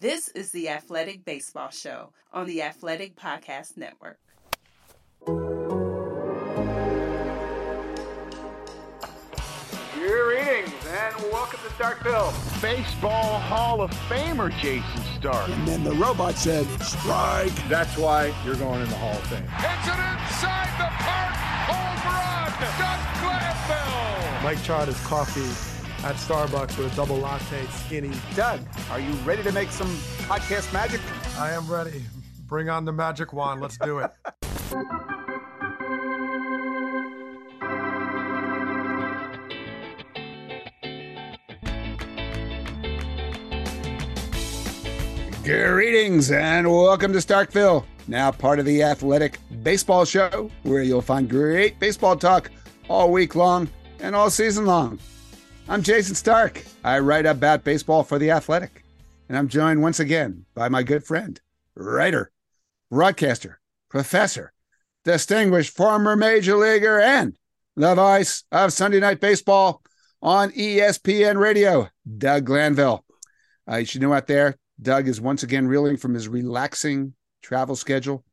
This is the Athletic Baseball Show on the Athletic Podcast Network. Greetings and welcome to Starkville. Baseball Hall of Famer Jayson Stark. And then the robot said, strike. That's why you're going in the Hall of Fame. It's an inside the park home run. Doug Glanville. Mike tried his coffee at Starbucks with a double latte, skinny. Doug, are you ready to make some podcast magic? I am ready. Bring on the magic wand. Let's do it. Greetings and welcome to Starkville, now part of the Athletic Baseball Show, where you'll find great baseball talk all week long and all season long. I'm Jayson Stark. I write about baseball for The Athletic, and I'm joined once again by my good friend, writer, broadcaster, professor, distinguished former major leaguer, and the voice of Sunday Night Baseball on ESPN Radio, Doug Glanville. Uh, you should know out there, Doug is once again reeling from his relaxing travel schedule.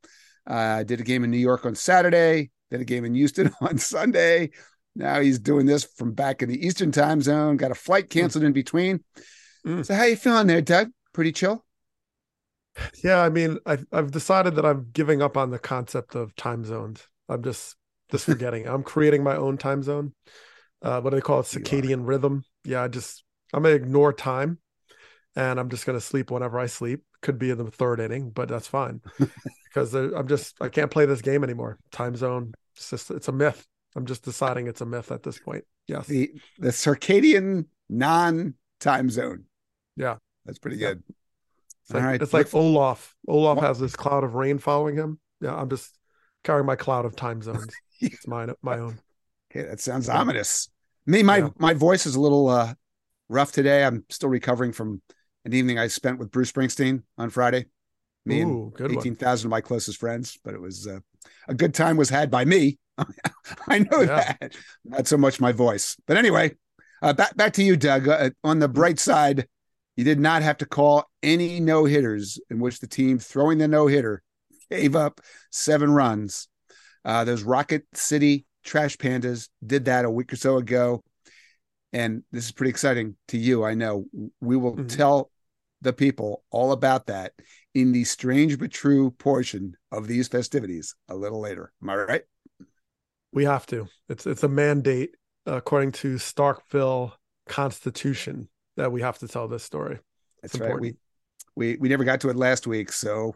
Uh, did a game in New York on Saturday, did a game in Houston on Sunday. Now he's doing this from back in the Eastern time zone, got a flight canceled mm. in between. Mm. So how you feeling there, Doug? Pretty chill? Yeah, I mean, I've, I've decided that I'm giving up on the concept of time zones. I'm just just forgetting. I'm creating my own time zone. Uh, what do they call it? Circadian rhythm. Yeah, I just I'm gonna ignore time and I'm just going to sleep whenever I sleep. Could be in the third inning, but that's fine because I'm just I can't play this game anymore. Time zone, it's just it's a myth. I'm just deciding it's a myth at this point. Yes, the the circadian non time zone. Yeah, that's pretty good. It's like, right. it's like Olaf. Olaf what? has this cloud of rain following him. Yeah, I'm just carrying my cloud of time zones. it's mine, my own. Okay, that sounds yeah. ominous. Me, my yeah. my voice is a little uh, rough today. I'm still recovering from an evening I spent with Bruce Springsteen on Friday. Me Ooh, and eighteen thousand of my closest friends, but it was uh, a good time was had by me. I know yeah. that, not so much my voice. But anyway, uh, back back to you, Doug. Uh, on the bright side, you did not have to call any no hitters in which the team throwing the no hitter gave up seven runs. Uh, those Rocket City Trash Pandas did that a week or so ago. And this is pretty exciting to you. I know we will mm-hmm. tell the people all about that in the strange but true portion of these festivities a little later. Am I right? We have to. It's it's a mandate according to Starkville Constitution that we have to tell this story. It's That's important. right. We we we never got to it last week, so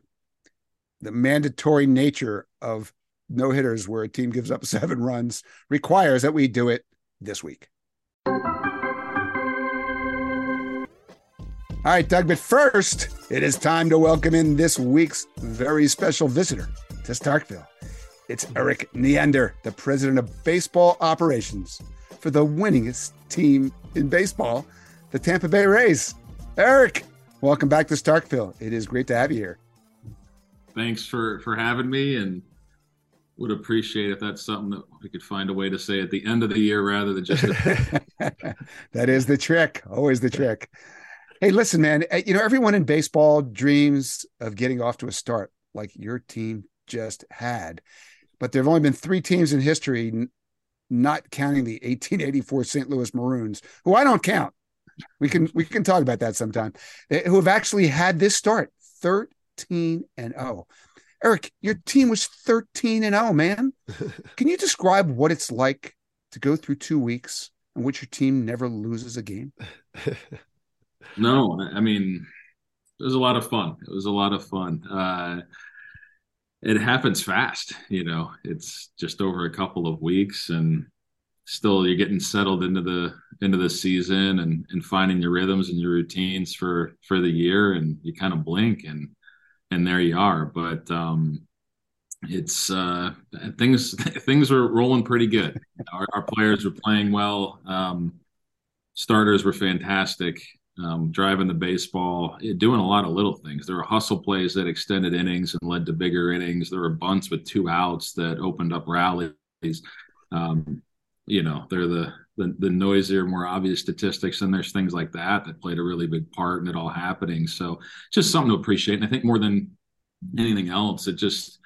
the mandatory nature of no hitters where a team gives up seven runs requires that we do it this week. All right, Doug, but first, it is time to welcome in this week's very special visitor to Starkville. It's Erik Neander, the president of baseball operations for the winningest team in baseball, the Tampa Bay Rays. Erik, welcome back to Starkville. It is great to have you here. Thanks for for having me and would appreciate if that's something that we could find a way to say at the end of the year rather than just that is the trick always the trick Hey, listen, man. Eh, you know, everyone in baseball dreams of getting off to a start like your team just had. But there have only been three teams in history, not counting the 1884 St. Louis Maroons, who I don't count. We can we can talk about that sometime. Eh, who have actually had this start 13 and 0. Erik, your team was 13 and 0, man. Can you describe what it's like to go through two weeks in which your team never loses a game? No, I mean, it was a lot of fun. It was a lot of fun. Uh, it happens fast, you know. It's just over a couple of weeks, and still you're getting settled into the into the season and and finding your rhythms and your routines for for the year, and you kind of blink and and there you are. But um, it's uh, things things were rolling pretty good. Our, our players were playing well. Um, starters were fantastic um, driving the baseball, eh, doing a lot of little things. There were hustle plays that extended innings and led to bigger innings. There were bunts with two outs that opened up rallies. Um, you know, they're the the, the noisier, more obvious statistics, and there's things like that that played a really big part in it all happening. So just something to appreciate. And I think more than anything else, it just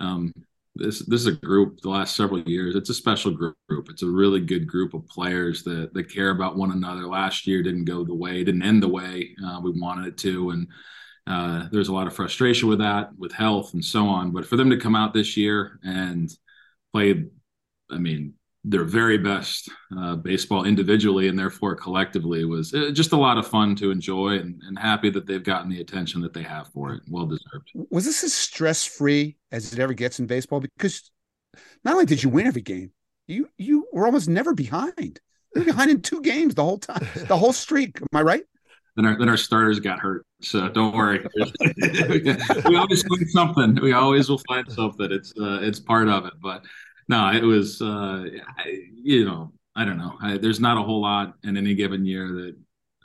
um, this this is a group the last several years. It's a special group. It's a really good group of players that that care about one another. Last year didn't go the way didn't end the way uh, we wanted it to. And uh, there's a lot of frustration with that with health and so on. But for them to come out this year and play i mean their very best uh, baseball individually and therefore collectively was uh, just a lot of fun to enjoy and, and, happy that they've gotten the attention that they have for it. Well deserved. Was this as stress free as it ever gets in baseball? Because not only did you win every game, you you were almost never behind. You were behind in two games the whole time, the whole streak. Am I right? Then our then our starters got hurt, so don't worry. we always find something. We always will find something. It's uh, it's part of it, but no, it was, uh, I, you know, I don't know. I, there's not a whole lot in any given year that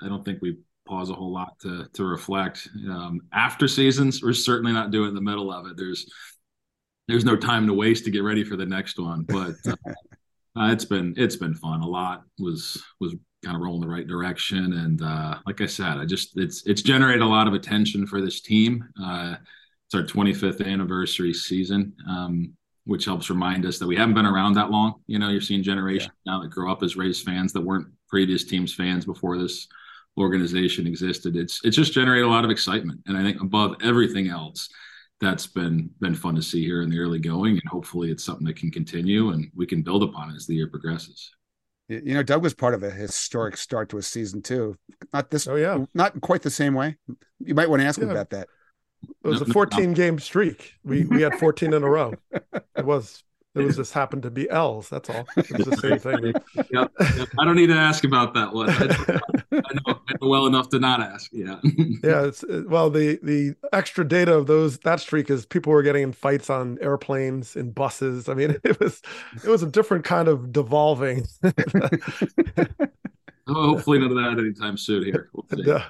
I don't think we pause a whole lot to to reflect. Um, after seasons, we're certainly not doing the middle of it. There's there's no time to waste to get ready for the next one. But uh, uh, it's been it's been fun. A lot was was kind of rolling the right direction, and uh, like I said, I just it's it's generated a lot of attention for this team. Uh, it's our 25th anniversary season. Um, which helps remind us that we haven't been around that long. You know, you're seeing generations yeah. now that grow up as Rays fans that weren't previous teams fans before this organization existed. It's it's just generated a lot of excitement, and I think above everything else, that's been been fun to see here in the early going, and hopefully it's something that can continue and we can build upon as the year progresses. You know, Doug was part of a historic start to a season too. Not this, oh yeah, not quite the same way. You might want to ask yeah. him about that. It was a 14 game streak. We we had 14 in a row. It was it was just happened to be L's. That's all. It was the same thing. yep, yep. I don't need to ask about that one. I know, I know, well enough to not ask. Yeah. yeah. It's well the the extra data of those that streak is people were getting in fights on airplanes and buses. I mean, it was it was a different kind of devolving. hopefully none of that anytime soon here. We'll uh,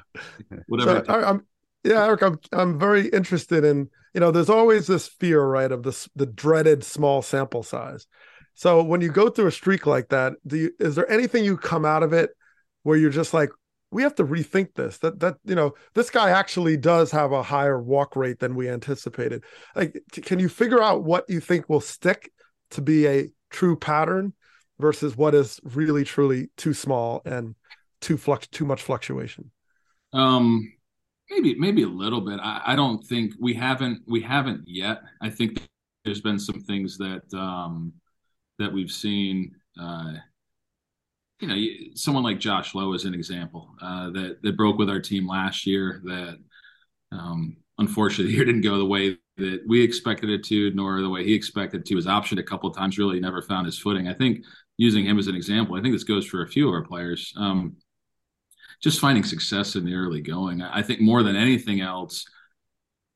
Whatever. So, yeah, Erik, I'm I'm very interested in you know. There's always this fear, right, of this the dreaded small sample size. So when you go through a streak like that, do you, is there anything you come out of it where you're just like, we have to rethink this? That that you know, this guy actually does have a higher walk rate than we anticipated. Like, can you figure out what you think will stick to be a true pattern versus what is really truly too small and too flux too much fluctuation? Um Maybe maybe a little bit. I, I don't think we haven't we haven't yet. I think there's been some things that um, that we've seen. Uh, you know, someone like Josh Lowe is an example uh, that that broke with our team last year. That um, unfortunately, year didn't go the way that we expected it to, nor the way he expected to. Was optioned a couple times really never found his footing. I think using him as an example, I think this goes for a few of our players. Um, just finding success in the early going. I think more than anything else,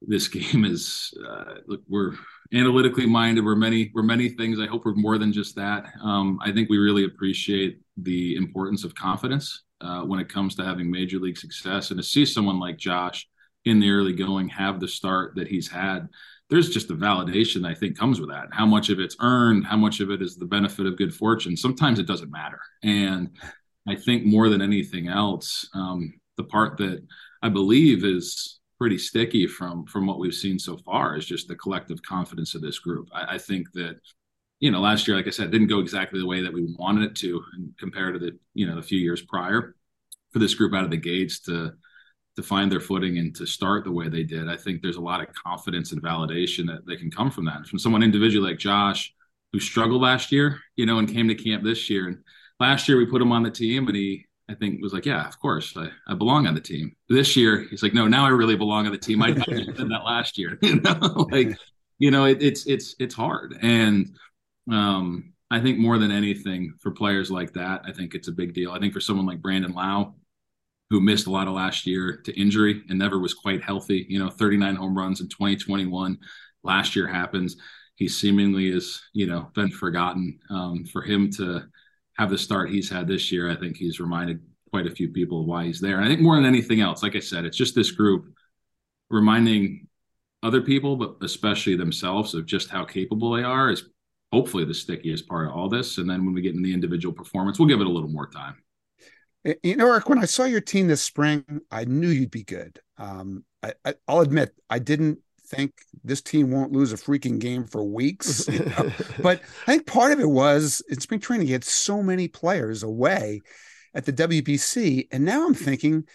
this game is uh, look we're analytically minded. We're many we're many things. I hope we're more than just that. Um, I think we really appreciate the importance of confidence uh, when it comes to having major league success, and to see someone like Josh in the early going have the start that he's had. There's just a validation I think comes with that. How much of it's earned, how much of it is the benefit of good fortune. Sometimes it doesn't matter, and I think more than anything else, um, the part that I believe is pretty sticky from from what we've seen so far is just the collective confidence of this group. I, I think that you know last year, like I said, didn't go exactly the way that we wanted it to, compared to the you know the few years prior. For this group out of the gates to to find their footing and to start the way they did, I think there's a lot of confidence and validation that they can come from that. From someone individually like Josh, who struggled last year, you know, and came to camp this year and last year we put him on the team and he I think was like, yeah, of course, I, I belong on the team. This year, he's like, no, now I really belong on the team. I, did that last year, you know, like, you know, it, it's it's it's hard, and um, I think more than anything for players like that, I think it's a big deal. I think for someone like Brandon Lowe, who missed a lot of last year to injury and never was quite healthy, you know, 39 home runs in 2021. Last year happens. He seemingly is, you know, been forgotten. Um, for him to have the start he's had this year, I think he's reminded quite a few people of why he's there. And I think more than anything else, like I said, it's just this group reminding other people, but especially themselves, of just how capable they are is hopefully the stickiest part of all this. And then when we get in the individual performance, we'll give it a little more time. You know, Erik, when I saw your team this spring, I knew you'd be good. Um, I, will admit, I didn't think this team won't lose a freaking game for weeks. You know? but I think part of it was in spring training, you had so many players away at the WBC. And now I'm thinking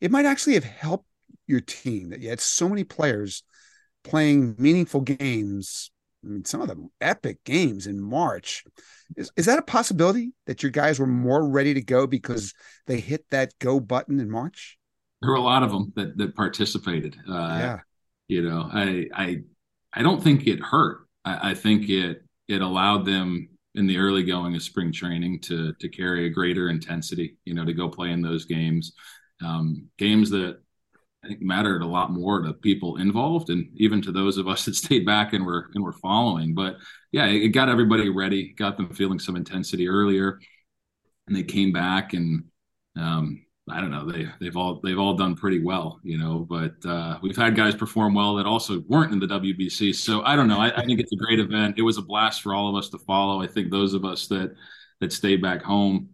it might actually have helped your team that you had so many players playing meaningful games. I mean, some of them epic games in March. Is, is that a possibility that your guys were more ready to go because they hit that go button in March? There were a lot of them that that participated. Uh, yeah, you know, I I I don't think it hurt. I, I think it it allowed them in the early going of spring training to to carry a greater intensity. You know, to go play in those games, um, games that I think mattered a lot more to people involved and even to those of us that stayed back and were and were following. But yeah, it got everybody ready, got them feeling some intensity earlier, and they came back and um, I don't know they they've all they've all done pretty well, you know. But uh, we've had guys perform well that also weren't in the WBC, so I don't know. I, I think it's a great event. It was a blast for all of us to follow. I think those of us that that stayed back home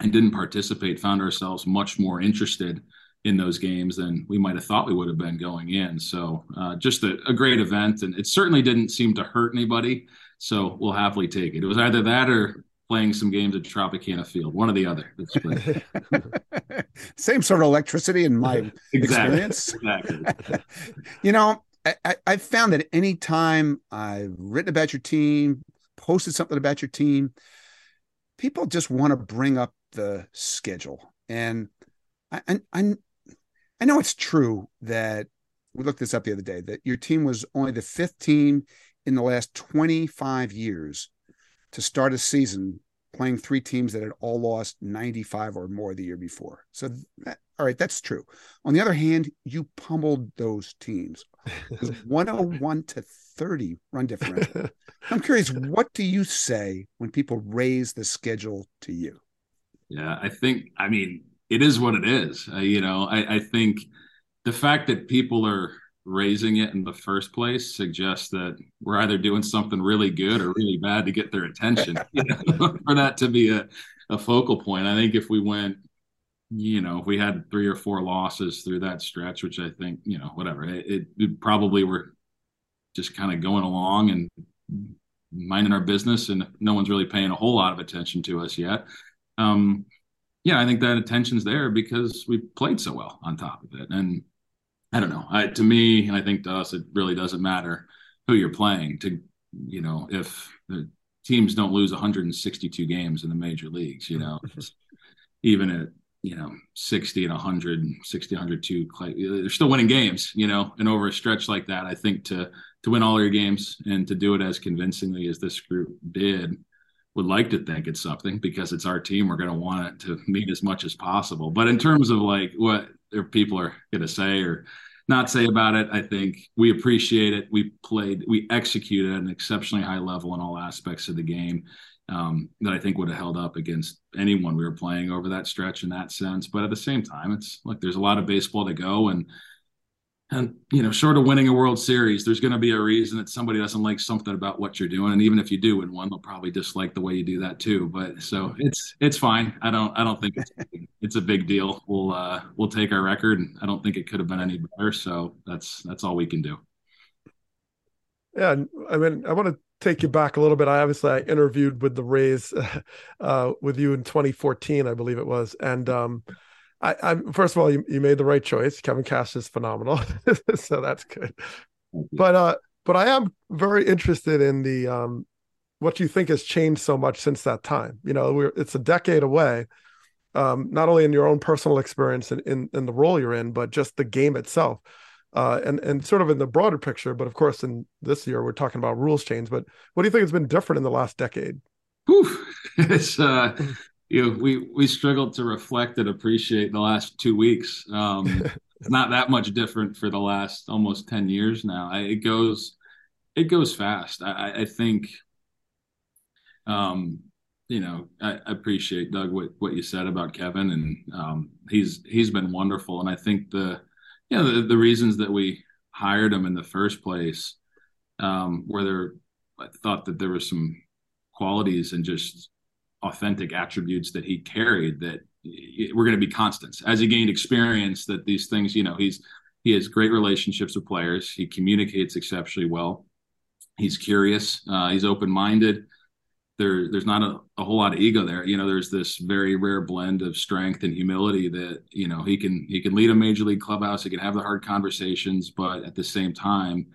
and didn't participate found ourselves much more interested in those games than we might have thought we would have been going in. So uh, just a, a, great event, and it certainly didn't seem to hurt anybody. So we'll happily take it. It was either that or playing some games at Tropicana Field, one or the other. Same sort of electricity in my exactly. experience. Exactly. you know, I, I found that any time I've written about your team, posted something about your team, people just want to bring up the schedule. And I, I, I know it's true that we looked this up the other day that your team was only the fifth team in the last 25 years to start a season playing three teams that had all lost 95 or more the year before. So, that, all right, that's true. On the other hand, you pummeled those teams 101 to 30 run differential. I'm curious, what do you say when people raise the schedule to you? Yeah, I think, I mean, it is what it is. Uh, you know, I, I think the fact that people are raising it in the first place suggests that we're either doing something really good or really bad to get their attention for that to be a, a focal point. I think if we went, you know, if we had three or four losses through that stretch, which I think, you know, whatever, it, it probably were just kind of going along and minding our business and no one's really paying a whole lot of attention to us yet. Um, yeah, I think that attention's there because we played so well on top of it. And I don't know. I, to me, and I think to us, it really doesn't matter who you're playing. To you know, if the teams don't lose 162 games in the major leagues, you know, even at you know 60 and 100, 60, 102, they're still winning games. You know, and over a stretch like that, I think to to win all your games and to do it as convincingly as this group did would like to think it's something because it's our team. We're going to want it to mean as much as possible. But in terms of like what people are going to say or not say about it, I think we appreciate it. We played, we executed at an exceptionally high level in all aspects of the game um, that I think would have held up against anyone we were playing over that stretch in that sense. But at the same time, it's like there's a lot of baseball to go and and you know, short of winning a World Series, there's going to be a reason that somebody doesn't like something about what you're doing, and even if you do win one, they'll probably dislike the way you do that too. But so it's it's fine. I don't I don't think it's it's a big deal. We'll uh, we'll take our record. and I don't think it could have been any better. So that's that's all we can do. Yeah, I mean, I want to take you back a little bit. I obviously I interviewed with the Rays uh, with you in 2014, I believe it was, and um, I, am first of all, you, you made the right choice. Kevin Cash is phenomenal, so that's good. But uh, but I am very interested in the um, what you think has changed so much since that time. You know, we're it's a decade away. Um, not only in your own personal experience and in, in, in, the role you're in, but just the game itself. Uh, and and sort of in the broader picture, but of course, in this year we're talking about rules change. But what do you think has been different in the last decade? Whew. It's uh, you know, we we struggled to reflect and appreciate the last two weeks. Um, it's not that much different for the last almost ten years now. I, it goes it goes fast. I, I think, um, you know, I, I, appreciate Doug what what you said about Kevin, and um, he's he's been wonderful. And I think the you know the, the reasons that we hired him in the first place, um, where there I thought that there was some qualities and just authentic attributes that he carried that were going to be constants. As he gained experience that these things you know he's he has great relationships with players. He communicates exceptionally well. He's curious uh, he's open-minded. There there's not a, a, whole lot of ego there. You know there's this very rare blend of strength and humility that you know he can he can lead a major league clubhouse he can have the hard conversations but at the same time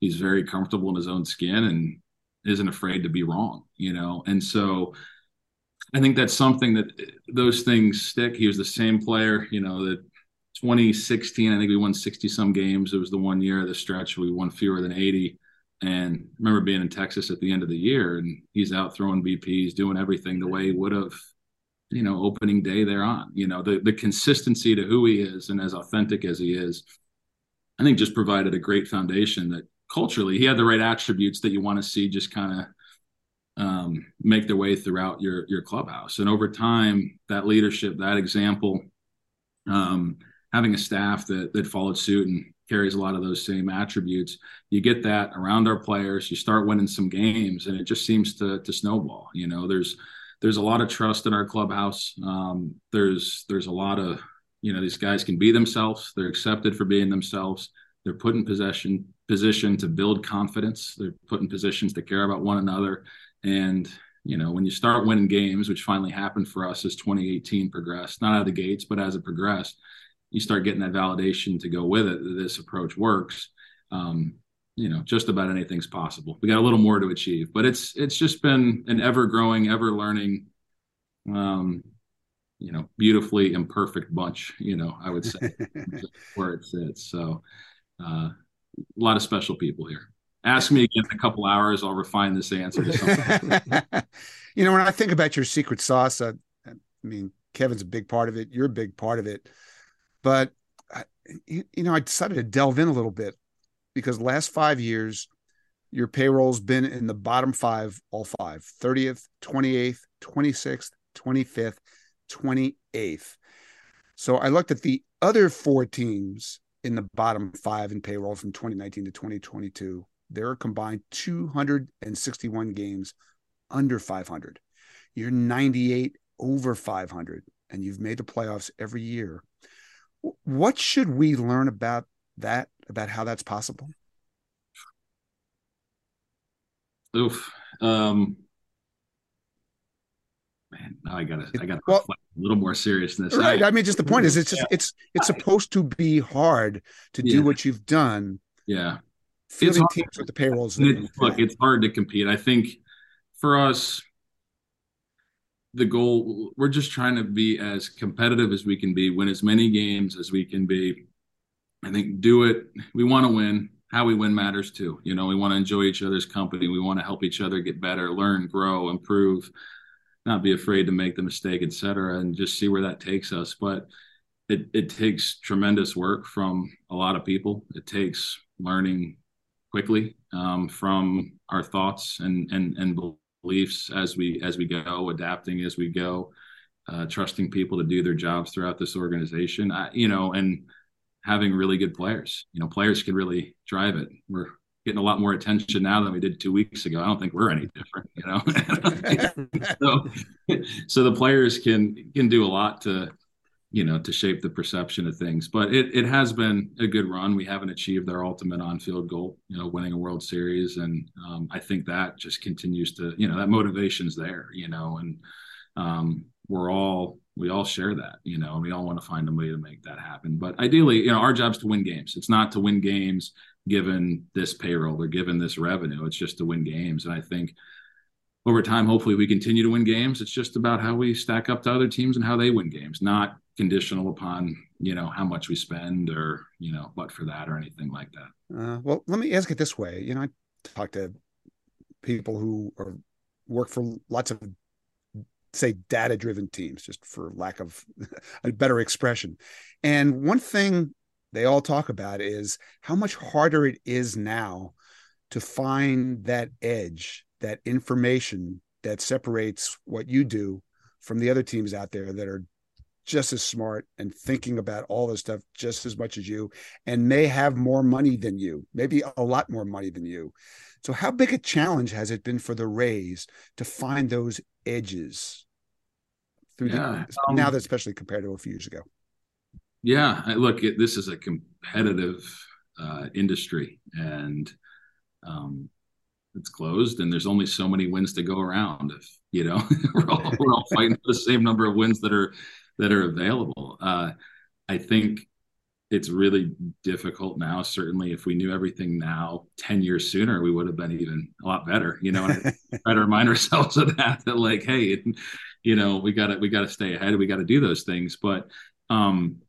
he's very comfortable in his own skin and isn't afraid to be wrong you know? And so I think that's something that eh, those things stick. He was the same player, you know, that 2016, I think we won 60 some games. It was the one year of the stretch we won fewer than 80. And I remember being in Texas at the end of the year and he's out throwing BPs, doing everything the way he would have, you know, opening day there on. You know, the the consistency to who he is and as authentic as he is, I think just provided a great foundation that culturally he had the right attributes that you want to see just kind of um, make their way throughout your your clubhouse. And over time, that leadership, that example, um, having a staff that that followed suit and carries a lot of those same attributes, you get that around our players. You start winning some games, and it just seems to to snowball. You know, there's there's a lot of trust in our clubhouse. Um, there's there's a lot of you know these guys can be themselves. They're accepted for being themselves. They're put in possession position to build confidence. They're put in positions to care about one another and you know, when you start winning games, which finally happened for us as 2018 progressed, not out of the gates, but as it progressed, you start getting that validation to go with it that this approach works. Um, you know, just about anything's possible. We got a little more to achieve, but it's it's just been an ever growing, ever learning, um, you know, beautifully imperfect bunch. You know, I would say where it sits. So, uh, a lot of special people here. Ask me again in a couple hours. I'll refine this answer you know, when I think about your secret sauce, uh, I mean, Kevin's a big part of it. You're a big part of it. But, I, you, you know, I decided to delve in a little bit because last five years, your payroll's been in the bottom five, all five 30th, 28th, 26th, 25th, 28th. So I looked at the other four teams in the bottom five in payroll from 2019 to 2022 there are combined 261 games under 500. You're 98 over 500, and you've made the playoffs every year. What should we learn about that, about how that's possible? Oof. Um, man, now I gotta, I gotta well, a little more seriousness. Right. I, I, mean, just the point is, it's just, yeah. it's, it's supposed to be hard to do yeah. what you've done. Yeah fielding teams with the payrolls. It, look, it's hard to compete. I think for us, the goal we're just trying to be as competitive as we can be, win as many games as we can be. I think do it. We want to win. How we win matters too. You know, we want to enjoy each other's company. We want to help each other get better, learn, grow, improve, not be afraid to make the mistake, etc., and just see where that takes us. But it it takes tremendous work from a lot of people. It takes learning quickly um, from our thoughts and, and and beliefs as we as we go, adapting as we go, uh, trusting people to do their jobs throughout this organization. I, you know, and having really good players. You know, players can really drive it. We're getting a lot more attention now than we did two weeks ago. I don't think we're any different, you know. so, so the players can can do a lot to you know, to shape the perception of things. But it, it has been a good run. We haven't achieved our ultimate on field goal, you know, winning a World Series. And um, I think that just continues to, you know, that motivation's there, you know, and um, we're all, we all share that, you know, and we all want to find a way to make that happen. But ideally, you know, our job's to win games. It's not to win games given this payroll or given this revenue. It's just to win games. And I think, over time, hopefully we continue to win games. It's just about how we stack up to other teams and how they win games, not conditional upon you know how much we spend or you know what for that or anything like that. Uh, well, let me ask it this way. You know, I talk to people who are work for lots of say data driven teams, just for lack of a better expression. And one thing they all talk about is how much harder it is now to find that edge that information that separates what you do from the other teams out there that are just as smart and thinking about all this stuff just as much as you and may have more money than you, maybe a lot more money than you. So, how big a challenge has it been for the Rays to find those edges through Yeah, the, um, now that especially compared to a few years ago? Yeah, I- look, it, this is a competitive uh, industry, and um, it's closed, and there's only so many wins to go around. If you know, we're all we're all fighting for the same number of wins that are that are available. Uh, I think it's really difficult now. Certainly, if we knew everything now, ten years sooner, we would have been even a lot better. You know, and I try to remind ourselves of that. That like, hey, you know, we got to we got to stay ahead. We got to do those things, but. um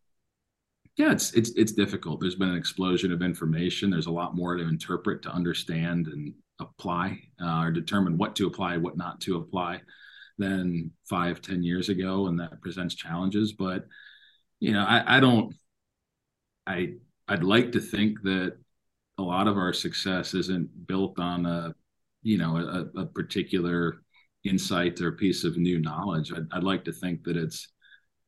yeah, it's it's it's difficult. There's been an explosion of information. There's a lot more to interpret, to understand, and apply, uh, or determine what to apply, what not to apply, than five, ten years ago, and that presents challenges. But you know, I, I don't. I I'd like to think that a lot of our success isn't built on a, you know, a, a particular insight or piece of new knowledge. I'd, I'd like to think that it's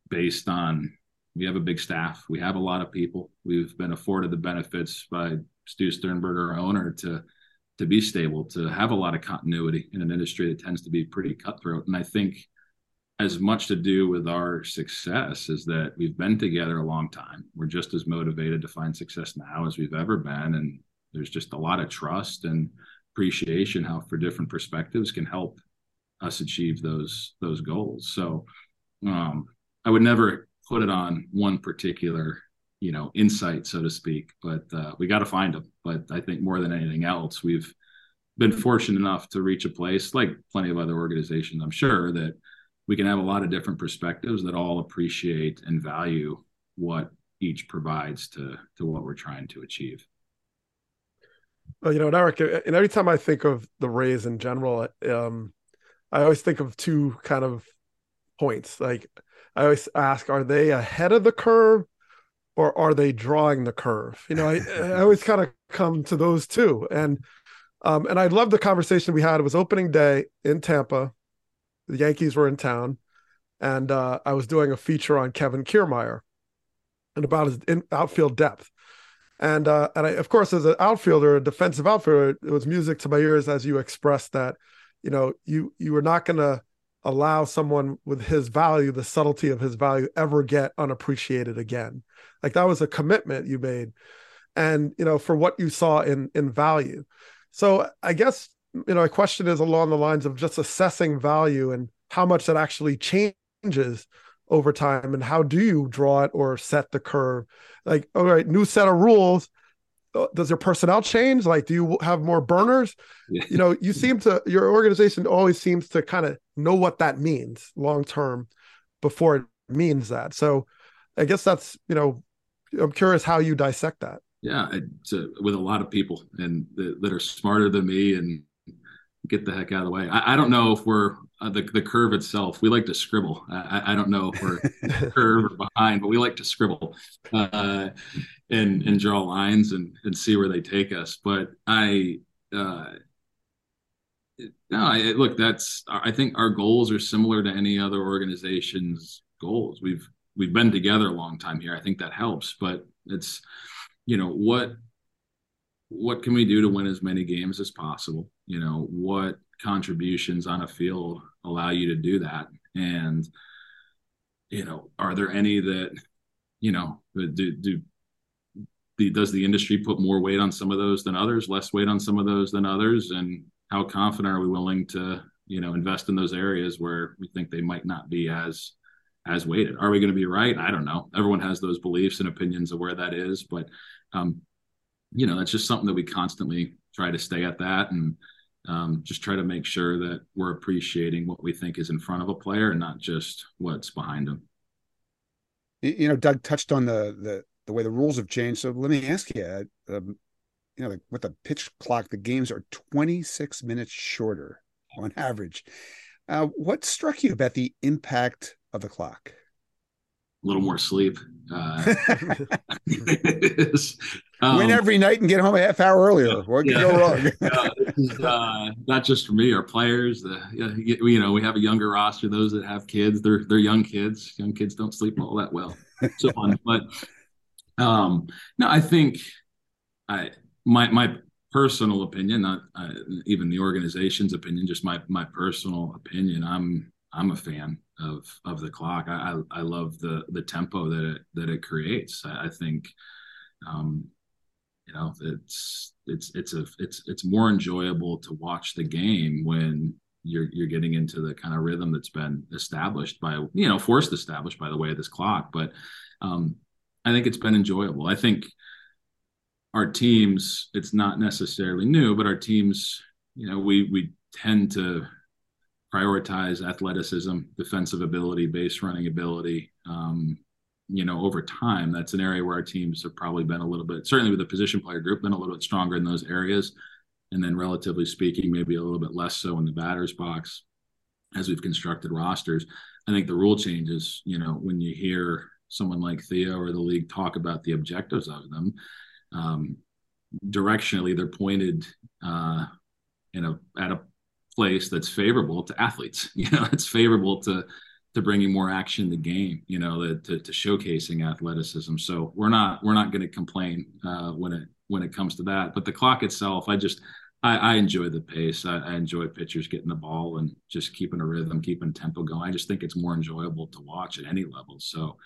based on we have a big staff. We have a lot of people. We've been afforded the benefits by Stu Sternberg, our owner, to to be stable, to have a lot of continuity in an industry that tends to be pretty cutthroat. And I think as much to do with our success is that we've been together a long time. We're just as motivated to find success now as we've ever been. And there's just a lot of trust and appreciation how for different perspectives can help us achieve those those goals. So um, I would never put it on one particular you know insight so to speak but uh, we got to find them but i think more than anything else we've been fortunate enough to reach a place like plenty of other organizations i'm sure that we can have a lot of different perspectives that all appreciate and value what each provides to to what we're trying to achieve. Well, you know, and Erik, and every time I think of the Rays in general, um, I always think of two kind of points. Like I always ask, are they ahead of the curve or are they drawing the curve? You know, I, I always kind of come to those two. And um, and I love the conversation we had. It was opening day in Tampa. The Yankees were in town, and uh, I was doing a feature on Kevin Kiermaier and about his in, outfield depth. And uh, and I, of course, as an outfielder, a defensive outfielder, it was music to my ears as you expressed that, you know, you you were not going to allow someone with his value, the subtlety of his value, ever get unappreciated again. Like that was a commitment you made, and you know, for what you saw in in value. So I guess you know, a question is along the lines of just assessing value and how much that actually changes over time, and how do you draw it or set the curve? Like, all right, new set of rules. Uh, Does your personnel change? Like, do you have more burners? Yeah. You know, you seem to your organization always seems to kind of know what that means long term before it means that. So, I guess that's you know, I'm curious how you dissect that. yeah it's uh with a lot of people and that, that are smarter than me and get the heck out of the way i, I don't know if we're uh, the, the curve itself we like to scribble i, I- I don't know if we're curve or behind but we like to scribble uh, and and draw lines and and see where they take us. But i uh no I, look that's i think our goals are similar to any other organization's goals. We've we've been together a long time here. I think that helps. But it's you know what what can we do to win as many games as possible? You know what contributions on a field allow you to do that? And you know are there any that you know do do the, does the industry put more weight on some of those than others less weight on some of those than others? And how confident are we willing to you know invest in those areas where we think they might not be as as weighted? Are we going to be right? I don't know. Everyone has those beliefs and opinions of where that is but um you know that's just something that we constantly try to stay at that and um, just try to make sure that we're appreciating what we think is in front of a player and not just what's behind them You know, Doug touched on the the the way the rules have changed. So let me ask you, uh, um, you know, like with the pitch clock, the games are 26 minutes shorter on average. Uh, what struck you about the impact of the clock? A little more sleep. Uh, um, Win every night and get home a half hour earlier. What could yeah, go wrong? uh, is, uh, not just for me, our players. The you know we have a younger roster. Those that have kids, they're they're young kids. Young kids don't sleep all that well. So on, but um, no, I think I my my personal opinion, not uh, even the organization's opinion, just my my personal opinion. I'm I'm a fan of of the clock. I I, I love the the tempo that it that it creates. I, I think, um, you know, it's it's it's a it's it's more enjoyable to watch the game when you're you're getting into the kind of rhythm that's been established by you know forced established by the way of this clock. But um, I think it's been enjoyable. I think our teams, it's not necessarily new, but our teams, you know, we we tend to prioritize athleticism, defensive ability, base running ability. Um, you know, over time, that's an area where our teams have probably been a little bit, certainly with the position player group, been a little bit stronger in those areas. And then, relatively speaking, maybe a little bit less so in the batter's box as we've constructed rosters. I think the rule changes, you know, when you hear someone like Theo or the league talk about the objectives of them, um, directionally, they're pointed uh, in a at a place that's favorable to athletes. You know, it's favorable to to bringing more action to the game. You know, to, to showcasing athleticism. So we're not we're not going to complain uh, when it when it comes to that. But the clock itself, I just I, I enjoy the pace. I, I, enjoy pitchers getting the ball and just keeping a rhythm, keeping tempo going. I just think it's more enjoyable to watch at any level. So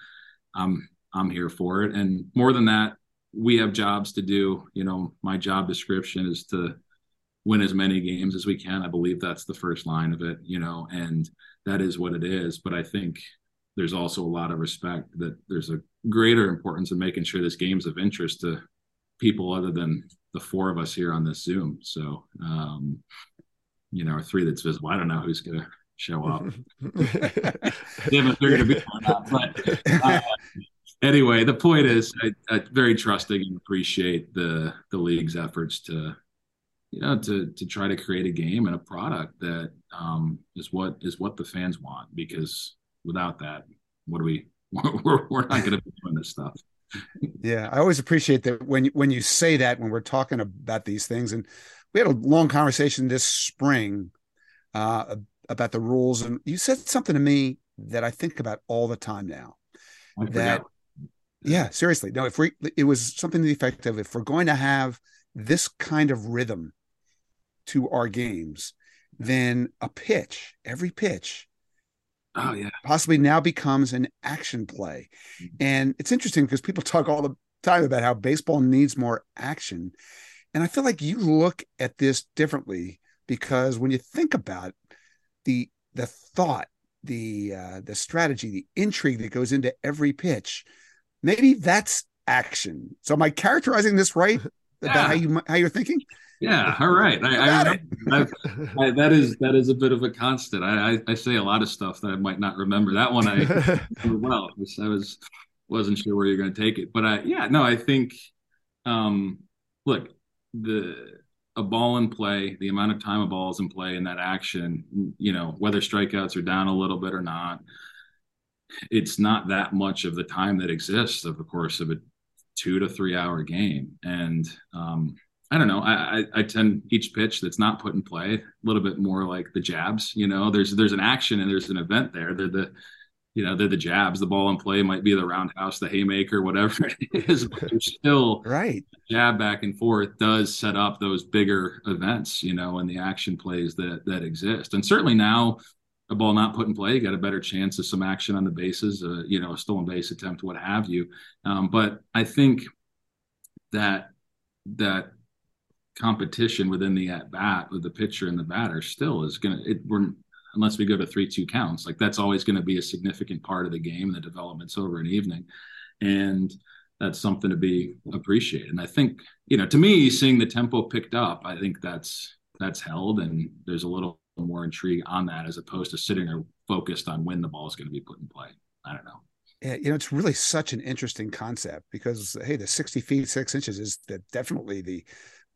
I'm I'm here for it. And more than that, we have jobs to do. You know, my job description is to win as many games as we can. I believe that's the first line of it, you know, and that is what it is. But I think there's also a lot of respect that there's a greater importance in making sure this game's of interest to people other than the four of us here on this Zoom. So, um, you know, or three that's visible. I don't know who's to show up. if they're going to be or not, but uh, anyway, the point is, I, I very trusting and appreciate the the league's efforts to you know to to try to create a game and a product that um, is what is what the fans want because without that what do we we're, we're not going to be doing this stuff yeah i always appreciate that when when you say that when we're talking about these things and we had a long conversation this spring uh, about the rules and you said something to me that i think about all the time now that yeah seriously no if we it was something to the effect of if we're going to have this kind of rhythm to our games, then a pitch, every pitch, oh yeah, possibly now becomes an action play. Mm-hmm. And it's interesting because people talk all the time about how baseball needs more action. And I feel like you look at this differently because when you think about the the thought, the uh, the strategy, the intrigue that goes into every pitch, maybe that's action. So am I characterizing this right about yeah. how you how you're thinking? Yeah, all right. I, I, I, that is that is a bit of a constant. I, I, say a lot of stuff that I might not remember. That one I well. I was wasn't sure where you're going to take it, but I yeah no. I think um, look the a ball in play, the amount of time a ball is in play in that action, you know, whether strikeouts are down a little bit or not, it's not that much of the time that exists of the course of a two to three hour game, and um, I don't know. I, I, I tend each pitch that's not put in play a little bit more like the jabs. You know, there's there's an action and there's an event there. They're the you know they're the jabs. The ball in play might be the roundhouse, the haymaker, whatever it is. But there's still right jab back and forth does set up those bigger events. You know, and the action plays that that exist. And certainly now a ball not put in play, you got a better chance of some action on the bases, uh, you know, a stolen base attempt, what have you. Um, but I think that that competition within the at bat with the pitcher and the batter still is going to it we're unless we go to three two counts like that's always going to be a significant part of the game the development's over an evening and that's something to be appreciated and i think you know to me seeing the tempo picked up i think that's that's held and there's a little more intrigue on that as opposed to sitting there focused on when the ball is going to be put in play i don't know yeah, you know, it's really such an interesting concept because hey, the 60 feet six inches is the, definitely the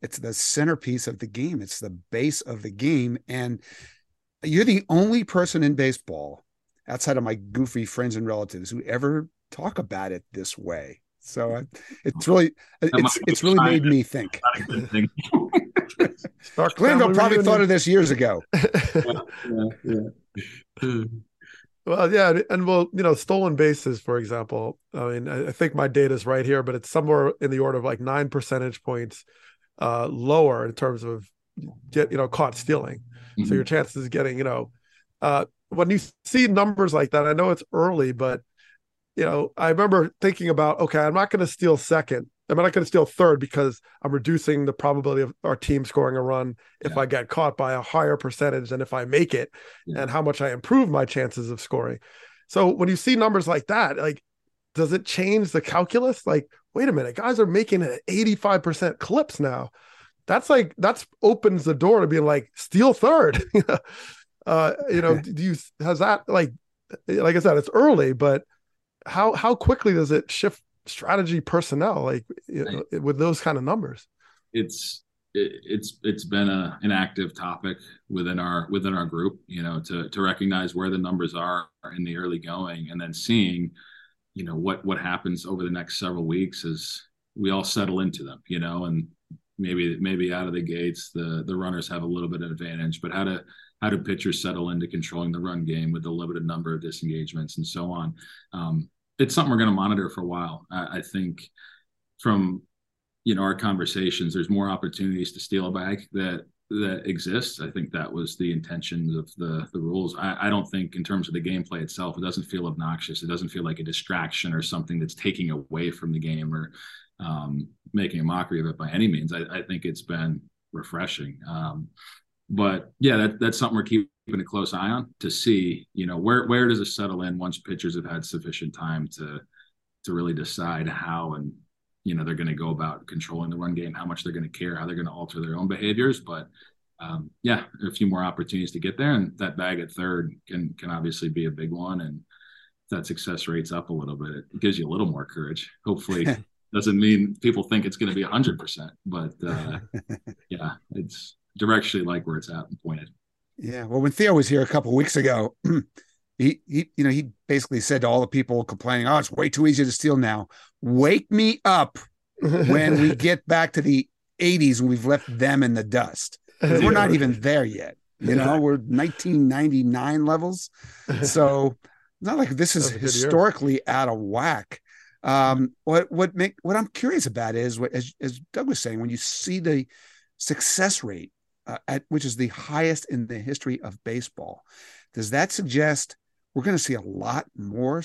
it's the centerpiece of the game. It's the base of the game. And you're the only person in baseball outside of my goofy friends and relatives who ever talk about it this way. So uh, it's really it's it's really made me think. Glanville probably thought of this years ago. yeah, yeah. Well, yeah, and well, you know, stolen bases, for example. I mean, I, I think my data is right here, but it's somewhere in the order of like nine percentage points uh, lower in terms of get you know caught stealing. Mm-hmm. So your chances of getting you know uh, when you see numbers like that, I know it's early, but you know, I remember thinking about okay, I'm not going to steal second. I'm not going to steal third because I'm reducing the probability of our team scoring a run if yeah. I get caught by a higher percentage than if I make it, yeah. and how much I improve my chances of scoring. So when you see numbers like that, like, does it change the calculus? Like, wait a minute, guys are making at 85% clips now. That's like that's opens the door to being like steal third. uh, you know, do you has that like like I said, it's early, but how how quickly does it shift strategy personnel like you know, with those kind of numbers? It's it, it's it's been a, an active topic within our within our group you know to to recognize where the numbers are in the early going and then seeing you know what what happens over the next several weeks as we all settle into them you know and maybe maybe out of the gates the the runners have a little bit of advantage but how to how do pitchers settle into controlling the run game with the limited number of disengagements and so on um, it's something we're going to monitor for a while. I, I, think from you know our conversations, there's more opportunities to steal a bag that that exists. I think that was the intention of the the rules. I, I don't think in terms of the gameplay itself, it doesn't feel obnoxious. It doesn't feel like a distraction or something that's taking away from the game or um, making a mockery of it by any means. I, I think it's been refreshing. Um, but yeah, that, that's something we're keeping a close eye on to see, you know, where where does it settle in once pitchers have had sufficient time to to really decide how and you know they're going to go about controlling the run game, how much they're going to care, how they're going to alter their own behaviors. But um, yeah, a few more opportunities to get there, and that bag at third can can obviously be a big one. And that success rates up a little bit, it gives you a little more courage. Hopefully, doesn't mean people think it's going to be hundred percent, but uh, yeah, it's directionally like where it's at and pointed. Yeah. Well, when Theo was here a couple weeks ago, he, he, you know, he basically said to all the people complaining, "Oh, it's way too easy to steal now. Wake me up when we get back to the '80s and we've left them in the dust. We're not even there yet. You know, we're 1999 levels, so it's not like this is historically out of whack. Um, what what make what I'm curious about is what as, as Doug was saying, when you see the success rate uh, at which is the highest in the history of baseball. Does that suggest we're going to see a lot more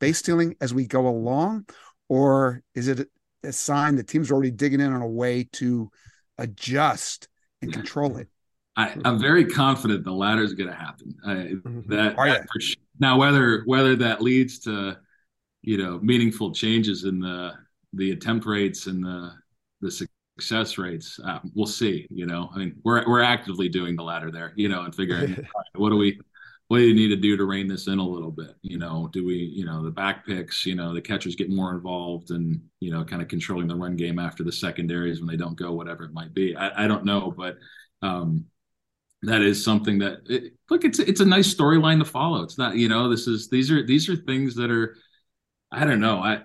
base stealing as we go along, or is it a sign that teams are already digging in on a way to adjust and control it? I, am very confident the latter is going to happen. I, mm-hmm. that, that sure. now whether whether that leads to you know meaningful changes in the the attempt rates and the the success rates. Uh, we'll see you know. I mean we're we're actively doing the latter there you know and figuring what do we what do you need to do to rein this in a little bit? You know do we you know the back picks you know the catchers get more involved and you know kind of controlling the run game after the secondaries when they don't go whatever it might be. I, I don't know but um that is something that it, look it's it's a nice storyline to follow. It's not you know this is these are these are things that are i don't know i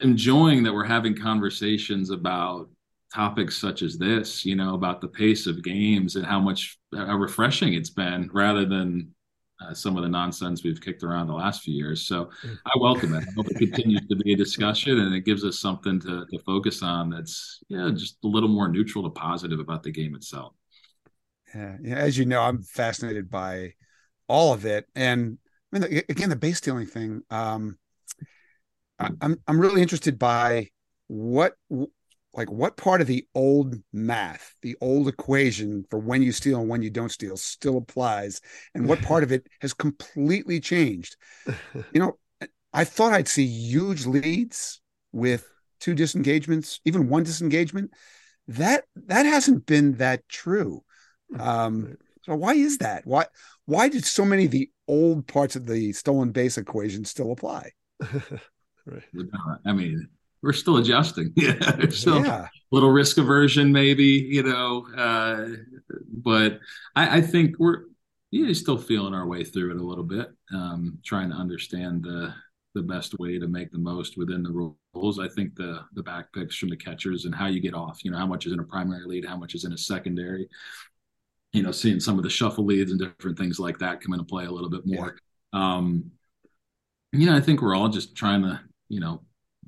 enjoying that we're having conversations about topics such as this, you know, about the pace of games and how much how refreshing it's been rather than uh, some of the nonsense we've kicked around the last few years. So I welcome it. I hope it continues to be a discussion and it gives us something to, to focus on that's, yeah, just a little more neutral to positive about the game itself. Yeah. yeah as you know, I'm fascinated by all of it. And I mean, again, the base stealing thing, um, I'm, I'm really interested by what like what part of the old math, the old equation for when you steal and when you don't steal still applies, and what part of it has completely changed. You know, I thought I'd see huge leads with two disengagements, even one disengagement. That that hasn't been that true. Um, so why is that? Why why did so many of the old parts of the stolen base equation still apply? right. I mean, we're still adjusting. Yeah, still yeah. a little risk aversion, maybe you know, uh, but I, I, think we're yeah still feeling our way through it a little bit, um, trying to understand the the best way to make the most within the rules. I think the the back picks from the catchers and how you get off, you know, how much is in a primary lead, how much is in a secondary. You know, seeing some of the shuffle leads and different things like that come into play a little bit more. Yeah. Um, you know, I think we're all just trying to, you know,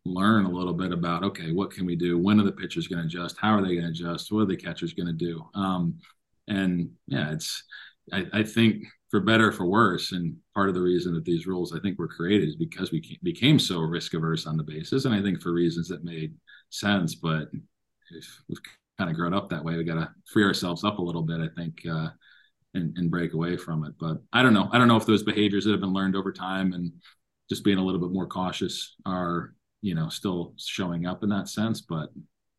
learn a little bit about okay, what can we do? When are the pitchers going to adjust? How are they going to adjust? What are the catchers going to do? Um, and yeah, it's I, I, think for better for worse, and part of the reason that these rules I think were created is because we became so risk averse on the basis, and I think for reasons that made sense. But if we've kind of grown up that way, we got to free ourselves up a little bit. I think. Uh, and, and break away from it. But I don't know. I don't know if those behaviors that have been learned over time and just being a little bit more cautious are you know still showing up in that sense but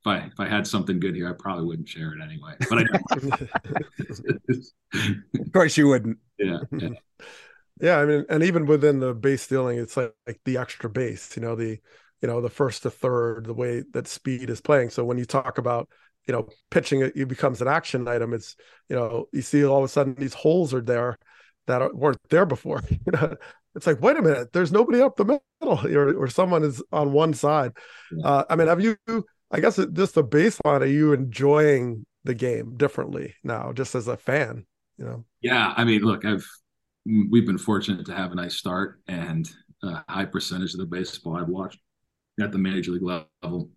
if I if I had something good here, I probably wouldn't share it anyway. But I of course you wouldn't. Yeah, yeah. Yeah, I mean, and even within the base stealing, it's like, like the extra base, you know, the you know, the first to third, the way that speed is playing. So when you talk about, you know, pitching it, it becomes an action item. It's, you know, you see all of a sudden these holes are there that weren't there before. You know, it's like, wait a minute, there's nobody up the middle, or, or someone is on one side. Uh, I mean, have you? I guess just the baseline. Are you enjoying the game differently now, just as a fan? You know? Yeah, I mean, look, I've we've been fortunate to have a nice start and a high percentage of the baseball I've watched at the major league level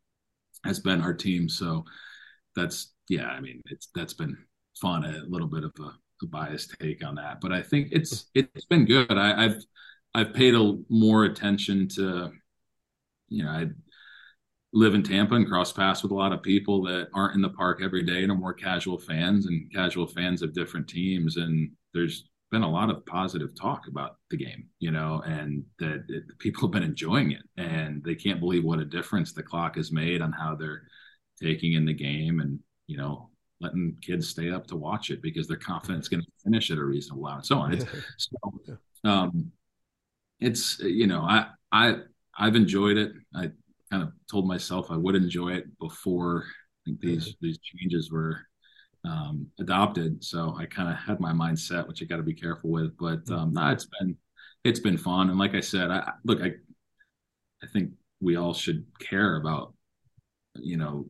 has been our team. So that's yeah, I mean, it's that's been fun. A little bit of a, a biased take on that, but I think it's it's been good. I, I've I've paid a more attention to, you know, I live in Tampa and cross paths with a lot of people that aren't in the park every day and are more casual fans and casual fans of different teams. And there's been a lot of positive talk about the game, you know, and that it, people have been enjoying it and they can't believe what a difference the clock has made on how they're taking in the game and, you know, letting kids stay up to watch it because they're confident it's going to finish at a reasonable hour and so on. It's, so, um, it's you know I I I've enjoyed it. I kind of told myself I would enjoy it before I think these mm-hmm. these changes were um, adopted. So I kind of had my mind set, which I got to be careful with. But mm-hmm. um, no, it's been it's been fun. And like I said, I look I I think we all should care about you know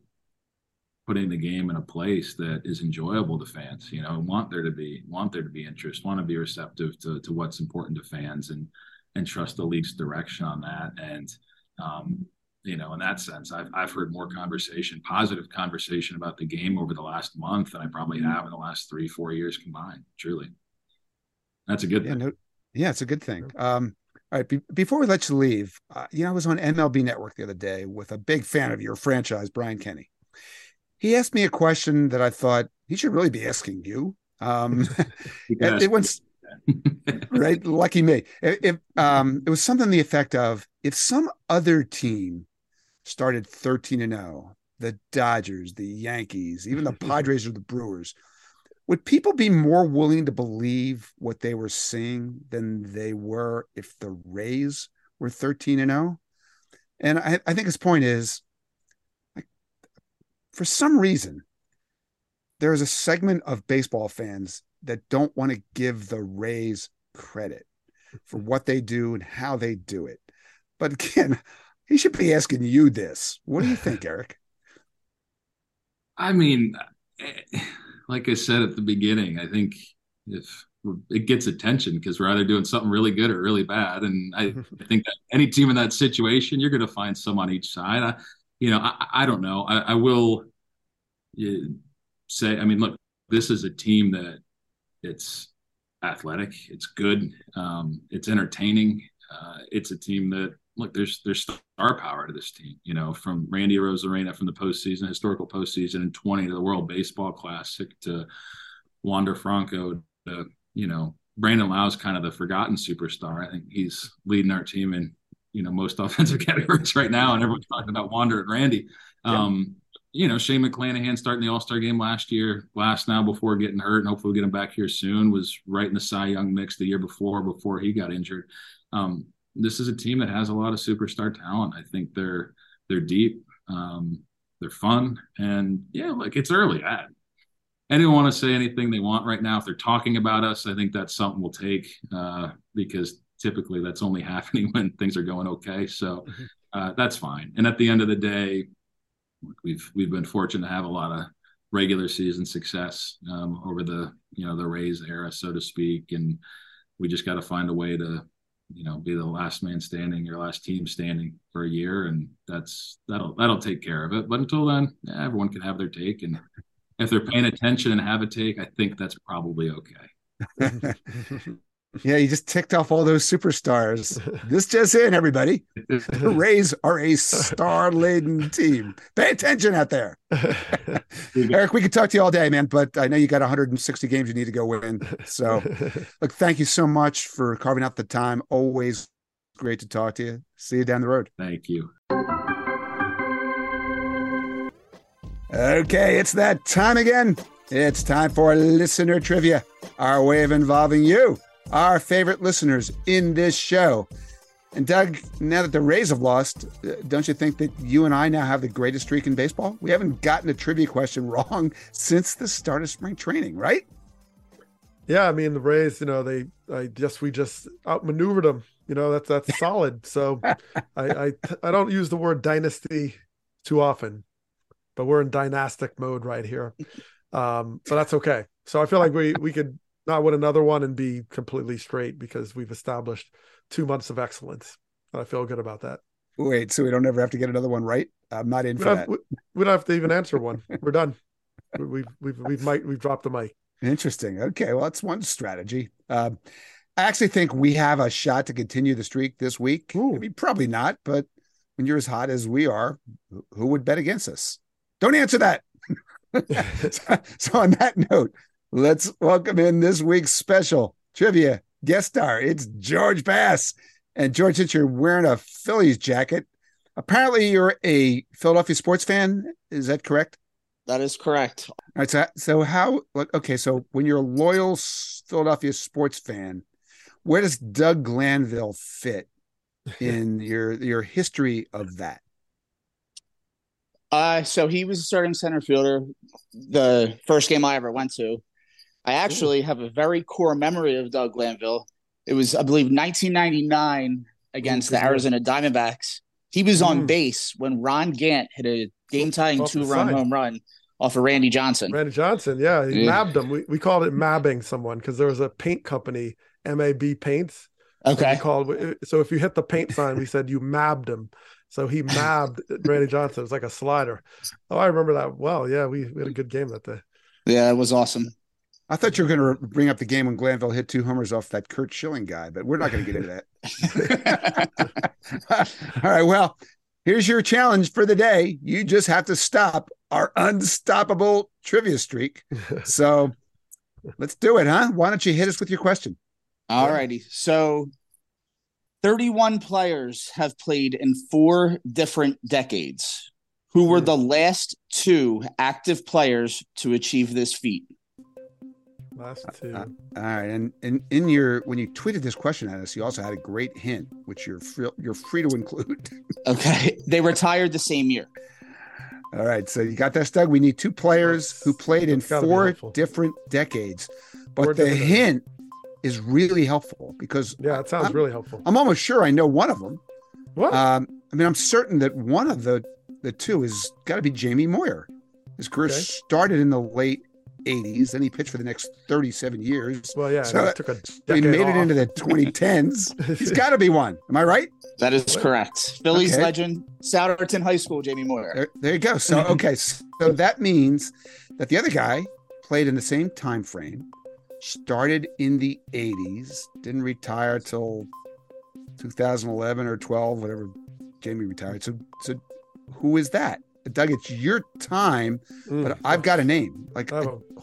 putting the game in a place that is enjoyable to fans you know want there to be want there to be interest want to be receptive to, to what's important to fans and and trust the league's direction on that. And um, you know, in that sense, I've I've heard more conversation, positive conversation about the game over the last month than I probably mm-hmm. have in the last three, four years combined. Truly, that's a good yeah, thing. No, yeah, it's a good thing. Um, all right, be, before we let you leave, uh, you know, I was on MLB Network the other day with a big fan of your franchise, Brian Kenny. He asked me a question that I thought he should really be asking you. Um, it, it went right? Lucky me. If um, it was something the effect of if some other team started 13 and 0, the Dodgers, the Yankees, even the Padres or the Brewers, would people be more willing to believe what they were seeing than they were if the Rays were 13 and 0? And I, I think his point is for some reason, there's a segment of baseball fans that don't want to give the Rays credit for what they do and how they do it. But again, he should be asking you this. What do you think, Erik? I mean, eh, like I said at the beginning, I think if it gets attention because we're either doing something really good or really bad, and I, I think that any team in that situation, you're going to find some on each side. I, you know, I, I don't know. I, I will say, I mean, look, this is a team that it's athletic. It's good. Um, it's entertaining. Uh, it's a team that look. There's there's star power to this team. You know, from Randy Arozarena from the postseason, historical postseason, and 20 to the World Baseball Classic to Wander Franco to you know Brandon Lowe's kind of the forgotten superstar. I think he's leading our team in you know most offensive categories right now, and everyone's talking about Wander and Randy. Um, you know, Shane McClanahan starting the All Star game last year, last now before getting hurt, and hopefully we'll get him back here soon. Was right in the Cy Young mix the year before, before he got injured. Um, this is a team that has a lot of superstar talent. I think they're they're deep, um, they're fun, and yeah, like it's early. I, anyone want to say anything they want right now? If they're talking about us, I think that's something we'll take uh, because typically that's only happening when things are going okay. So uh, that's fine. And at the end of the day, we've we've been fortunate to have a lot of regular season success um, over the you know the Rays era, so to speak, and we just got to find a way to you know be the last man standing, your last team standing for a year, and that's that'll that'll take care of it. But until then, yeah, everyone can have their take, and if they're paying attention and have a take, I think that's probably okay. Yeah, you just ticked off all those superstars. This just in, everybody. The Rays are a star-laden team. Pay attention out there. Erik, we could talk to you all day, man, but I know you got 160 games you need to go win. So, look, thank you so much for carving out the time. Always great to talk to you. See you down the road. Thank you. Okay, it's that time again. It's time for listener trivia, our way of involving you our favorite listeners in this show. And Doug, now that the Rays have lost, uh, don't you think that you and I now have the greatest streak in baseball? We haven't gotten a trivia question wrong since the start of spring training, right? Yeah, I mean the Rays, you know, they I guess we just outmaneuvered them. You know, that's that's solid. So I, I I don't use the word dynasty too often, but we're in dynastic mode right here. Um, so that's okay. So I feel like we we could not win another one and be completely straight because we've established two months of excellence. And I feel good about that. Wait, so we don't ever have to get another one right? I'm not in we for don't, that. We, we don't have to even answer one. We're done. We've we've we've mic we've dropped the mic. Interesting. Okay, well that's one strategy. Um, I actually think we have a shot to continue the streak this week. Ooh. I mean, probably not, but when you're as hot as we are, who would bet against us? Don't answer that. so, so on that note, let's welcome in this week's special trivia guest star. It's George Bass. And George, since you're wearing a Phillies jacket, apparently you're a Philadelphia sports fan. Is that correct? That is correct. All right. So, so how, okay. So when you're a loyal Philadelphia sports fan, where does Doug Glanville fit in your, your history of that? Uh, so he was a starting center fielder the first game I ever went to. I actually have a very core memory of Doug Glanville. It was, I believe, 1999 against the Arizona Diamondbacks. He was mm. on base when Ron Gant hit a game tying two run home run off of Randy Johnson. Randy Johnson, yeah. He yeah. mabbed him. We, we called it mabbing someone because there was a paint company, MAB Paints. Okay. Called, so if you hit the paint sign, we said you mabbed him. So he mabbed Randy Johnson. It was like a slider. Oh, I remember that well. Yeah, we, we had a good game that day. Yeah, it was awesome. I thought you were going to bring up the game when Glanville hit two homers off that Curt Schilling guy, but we're not going to get into that. All right. Well, here's your challenge for the day. You just have to stop our unstoppable trivia streak. So let's do it, huh? Why don't you hit us with your question? All righty. So 31 players have played in four different decades. Who were hmm. the last two active players to achieve this feat? Last two. Uh, all right, and, and in your when you tweeted this question at us, you also had a great hint, which you're free, you're free to include. okay, they retired the same year. All right, so you got that, Doug. We need two players who played in four different decades, but four the hint is really helpful because yeah, it sounds I'm, really helpful. I'm almost sure I know one of them. What? Um, I mean, I'm certain that one of the the two has got to be Jamie Moyer. His career okay. started in the late 80s, and he pitched for the next 37 years. Well, yeah, so he took a he made off. it into the 2010s. He's got to be one. Am I right? That is correct. Phillies okay. legend, Souderton High School, Jamie Moyer. There, there you go. So, okay, so that means that the other guy played in the same time frame, started in the 80s, didn't retire till 2011 or 12, whatever Jamie retired. So, so who is that? Doug, it's your time, mm. but I've got a name. Like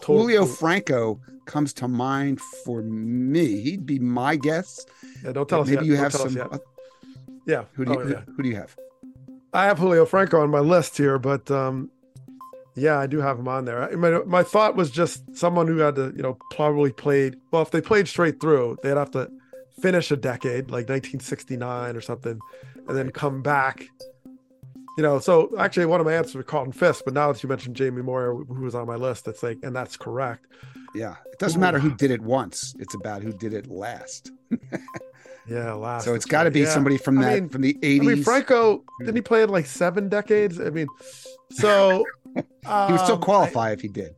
Julio Franco comes to mind for me. He'd be my guess. Yeah, don't tell us. Maybe yet. you don't have some. Uh, yeah. Who do you, oh, yeah. who, who, do you have? I have Julio Franco on my list here, but um, yeah, I do have him on there. My, my thought was just someone who had to, you know, probably played. Well, if they played straight through, they'd have to finish a decade, like 1969 or something, and then come back you know, so actually one of my answers was Carlton Fisk, but now that you mentioned Jamie Moyer, who was on my list, it's like, and that's correct. Yeah. It doesn't Ooh. matter who did it once. It's about who did it last. Yeah, last. So it's that's got to be Yeah. somebody from I that mean- from the I mean, Franco didn't he play in like seven decades? I mean, so he would still um, qualify if he did.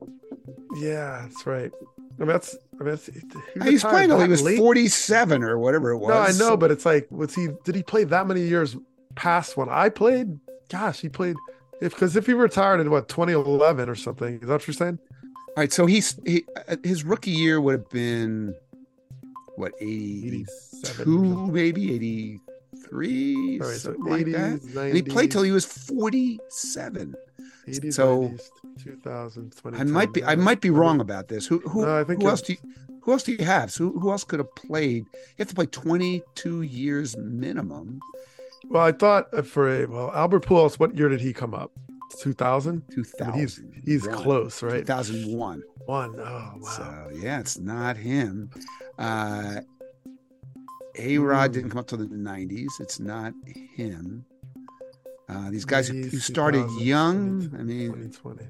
Yeah, that's right. I mean, that's. I mean, that's, he He was playing till he was late. 47 or whatever it was. No, I know, but it's like, was he? Did he play that many years past when I played? Gosh, he played. If because if he retired in what 2011 or something, is that what you're saying? All right, so he's he, uh, his rookie year would have been what 82 87. maybe 83 All right, so something like that. 80s, And he played till he was 47. 80s, so- 90s, 2000, I might be I might be wrong about this. Who who, No, I think who else do you who else do you have? So who, who else could have played? You have to play 22 years minimum. Well, I thought for a well, Albert Pujols. What year did he come up? 2000. 2000. he's he's close, right? 2001. One. Oh wow. So yeah, it's not him. Uh A Rod Hmm. didn't come up till the nineties. It's not him. Uh these guys who, who started 2000s, young. I mean 2020.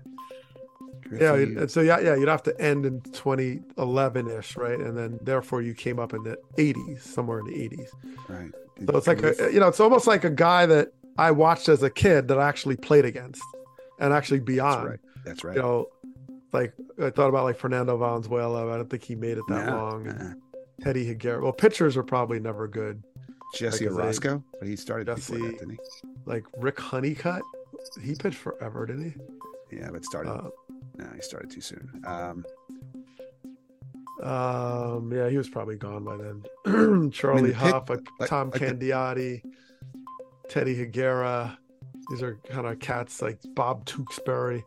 Yeah, Griffey, so yeah, yeah, you'd have to end in 2011 ish, right? And then therefore you came up in the 80s, somewhere in the 80s. right. So it's like a, you know, it's almost like a guy that I watched as a kid that I actually played against, and actually That's beyond. right. That's right. You know, like I thought about like Fernando Valenzuela. I don't think he made it that No, long. Uh-uh. Teddy Higuera. Well, pitchers are probably never good. Jesse like, they- Orosco, but he started Jesse- that, didn't he? Like Rick Honeycutt, he pitched forever, didn't he? he? Yeah, but started Uh, no, he started too soon. Um Um, yeah, he was probably gone by then. Charlie the pick- Hough, like, like- Tom like the- Candiotti, Teddy Higuera. These are kind of cats like Bob Tewksbury.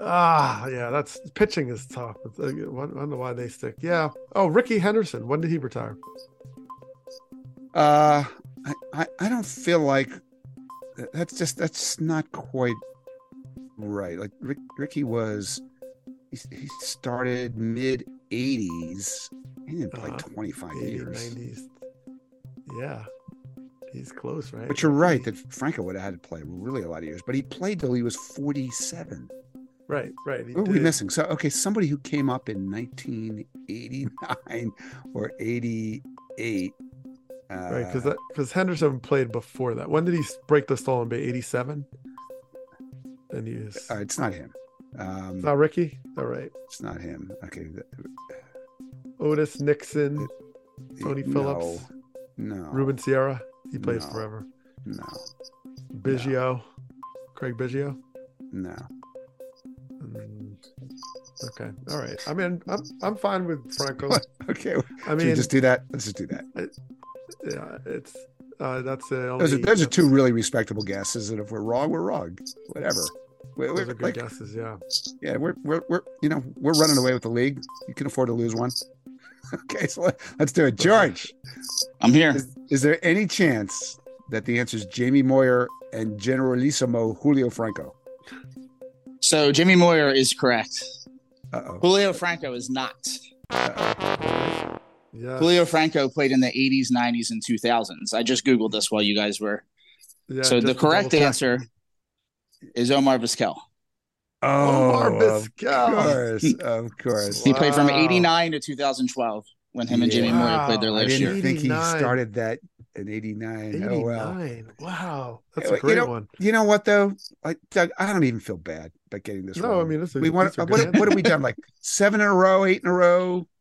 Ah, yeah, that's pitching is tough. I wonder why they stick. Yeah. Oh, Ricky Henderson. When did he retire? uh I, I, I don't feel like that's just that's not quite right. Like Rick, Ricky was he, started mid 80s. He didn't play Uh-huh. 25 80s, years. 90s. Yeah. He's close, right? But you're right that Franco would have had to play really a lot of years, but he played till he was 47. Right, right. What are we missing? So, okay, somebody who came up in 1989 or 88. Uh, Right, because that because Henderson played before that. When did he break the stolen? Eighty seven. And he was uh, it's not him. Um, not Ricky. All right, it's not him. Okay. Otis Nixon, Tony no, Phillips, No. Ruben Sierra. He plays No. forever. No. Biggio, Craig Biggio. No. Mm, okay, all right. I mean, I'm I'm fine with Franco. Okay. I mean, just do that? Let's just do that. yeah, it's uh, that's the only. Those are, those are two really respectable guesses, and if we're wrong, we're wrong. Whatever. We're, Those we're, good like, guesses. Yeah. yeah, we're, we're we're you know we're running away with the league. You can afford to lose one. Okay, so let, let's do it, George. I'm here. Is, is there any chance that the answer is Jamie Moyer and Generalissimo Julio Franco? So Jimmy Moyer is correct. Uh oh. Julio Franco is not. Yeah. Julio Franco played in the 80s, 90s, and 2000s. I just googled this while you guys were. yeah so the correct double check. answer is Omar Vizquel. Omar oh, of course, of course. He played from 89 to 2012 when him and Jimmy Moore Moyer played their Wow. I didn't year. think he started that in '89. Oh well. 89. Wow, that's a great know, one. You know what though? Like Doug, I don't even feel bad about getting this No, wrong. I mean, this is, we want what, what have we done? Like seven in a row, eight in a row, s-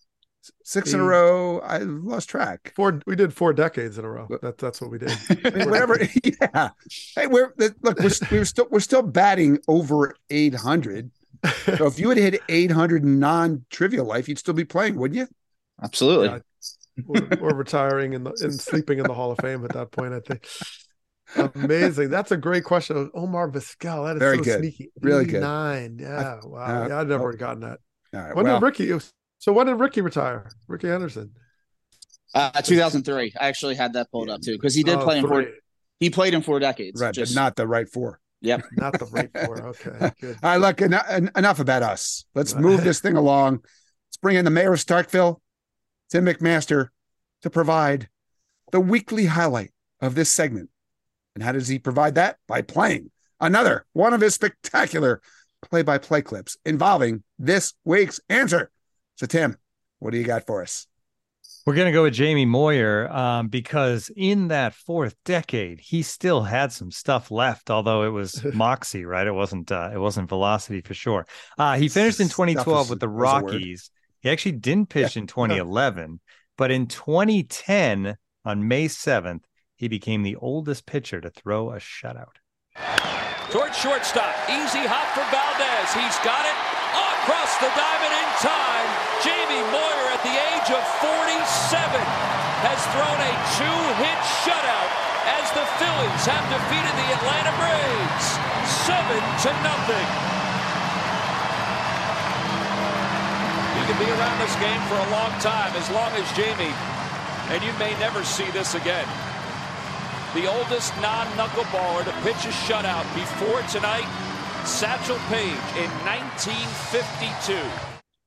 six in a row. I lost track. Four. We did four decades in a row. That, that's what we did. I mean, whatever. yeah. Hey, we're look. We're, we were still we're still batting over eight hundred. So if you had hit eight hundred non trivial life, you'd still be playing, wouldn't you? Absolutely. Yeah. or, or retiring and and sleeping in the Hall of Fame at that point. I think. Amazing. That's a great question. Omar Vizquel. That is Very so good. sneaky. Really good. Nine. Yeah. Wow. uh, yeah, I'd never oh. gotten that. All right. When well, did Ricky? So when did Ricky retire? Ricky Anderson. Uh, 2003. I actually had that pulled up too because he did Oh, play in four. He played in four decades. right, just- but not the right four. Yep. Not the right four. Okay. Good. All right, look, en- en- enough about us. Let's move this thing along. Let's bring in the mayor of Starkville, Tim McMaster, to provide the weekly highlight of this segment. And how does he provide that? By playing another one of his spectacular play by play clips involving this week's answer. So, Tim, what do you got for us? We're going to go with Jamie Moyer um, because in that fourth decade, he still had some stuff left, although it was moxie, right? It wasn't uh, it wasn't velocity for sure. Uh, he finished in 2012 is- with the is a word. Rockies. He actually didn't pitch in 2011, but in 2010, on May 7th, he became the oldest pitcher to throw a shutout. Towards shortstop. Easy hop for Valdez. He's got it. Across the diamond in time. Jamie Moyer at the age of 47 has thrown a two-hit shutout as the Phillies have defeated the Atlanta Braves 7 to nothing. You can be around this game for a long time as long as Jamie and you may never see this again. The oldest non-knuckleballer to pitch a shutout before tonight, Satchel Paige in 1952.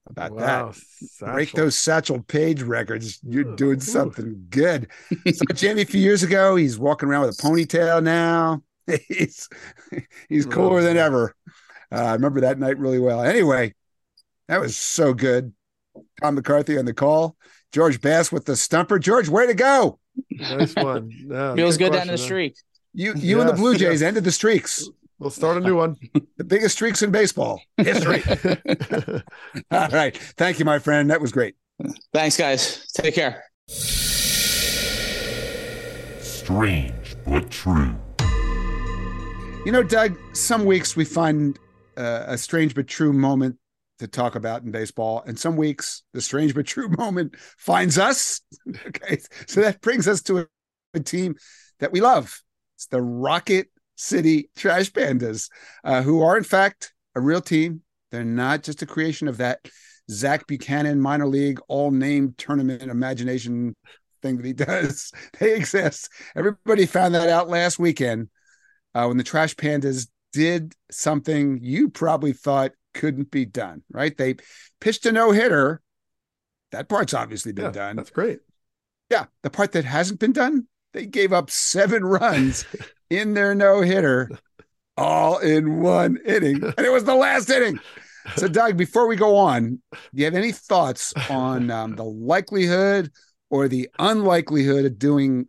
About Wow, that. Break those Satchel Paige records. You're doing something good. So Jamie, a few years ago, he's walking around with a ponytail now. He's he's cooler than ever. Uh, I remember that night really well. Anyway, that was so good. Tom McCarthy on the call. George Bass with the stumper. George, way to go. Nice one. Yeah, Feels good question, down the man. street. You you and the Blue Jays yes. ended the streaks. We'll start a new one. The biggest streaks in baseball history. All right. Thank you, my friend. That was great. Thanks, guys. Take care. Strange but true. You know, Doug, some weeks we find uh, a strange but true moment to talk about in baseball, and some weeks the strange but true moment finds us. okay. So that brings us to a, a team that we love. It's the Rocket City Trash Pandas, uh, who are, in fact, a real team. They're not just a creation of that Zach Buchanan minor league all name tournament imagination thing that he does. They exist. Everybody found that out last weekend uh, when the Trash Pandas did something you probably thought couldn't be done, right? They pitched a no hitter. That part's obviously been Yeah, done. That's great. Yeah. The part that hasn't been done, they gave up seven runs in their no hitter all in one inning. And it was the last inning. So, Doug, before we go on, do you have any thoughts on um, the likelihood or the unlikelihood of doing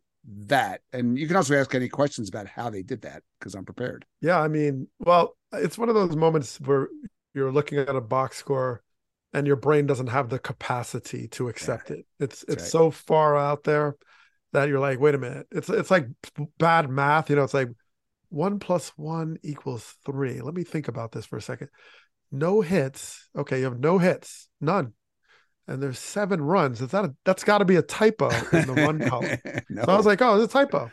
that? And you can also ask any questions about how they did that because I'm prepared. Yeah, I mean, well, it's one of those moments where you're looking at a box score and your brain doesn't have the capacity to accept it. It's it's right. so far out there that you're like, wait a minute. It's it's like bad math, you know, it's like one plus one equals three. Let me think about this for a second. No hits. Okay, you have no hits, none. And there's seven runs. Is that a, that's got to be a typo in the run column. no. So I was like, oh, it's a typo.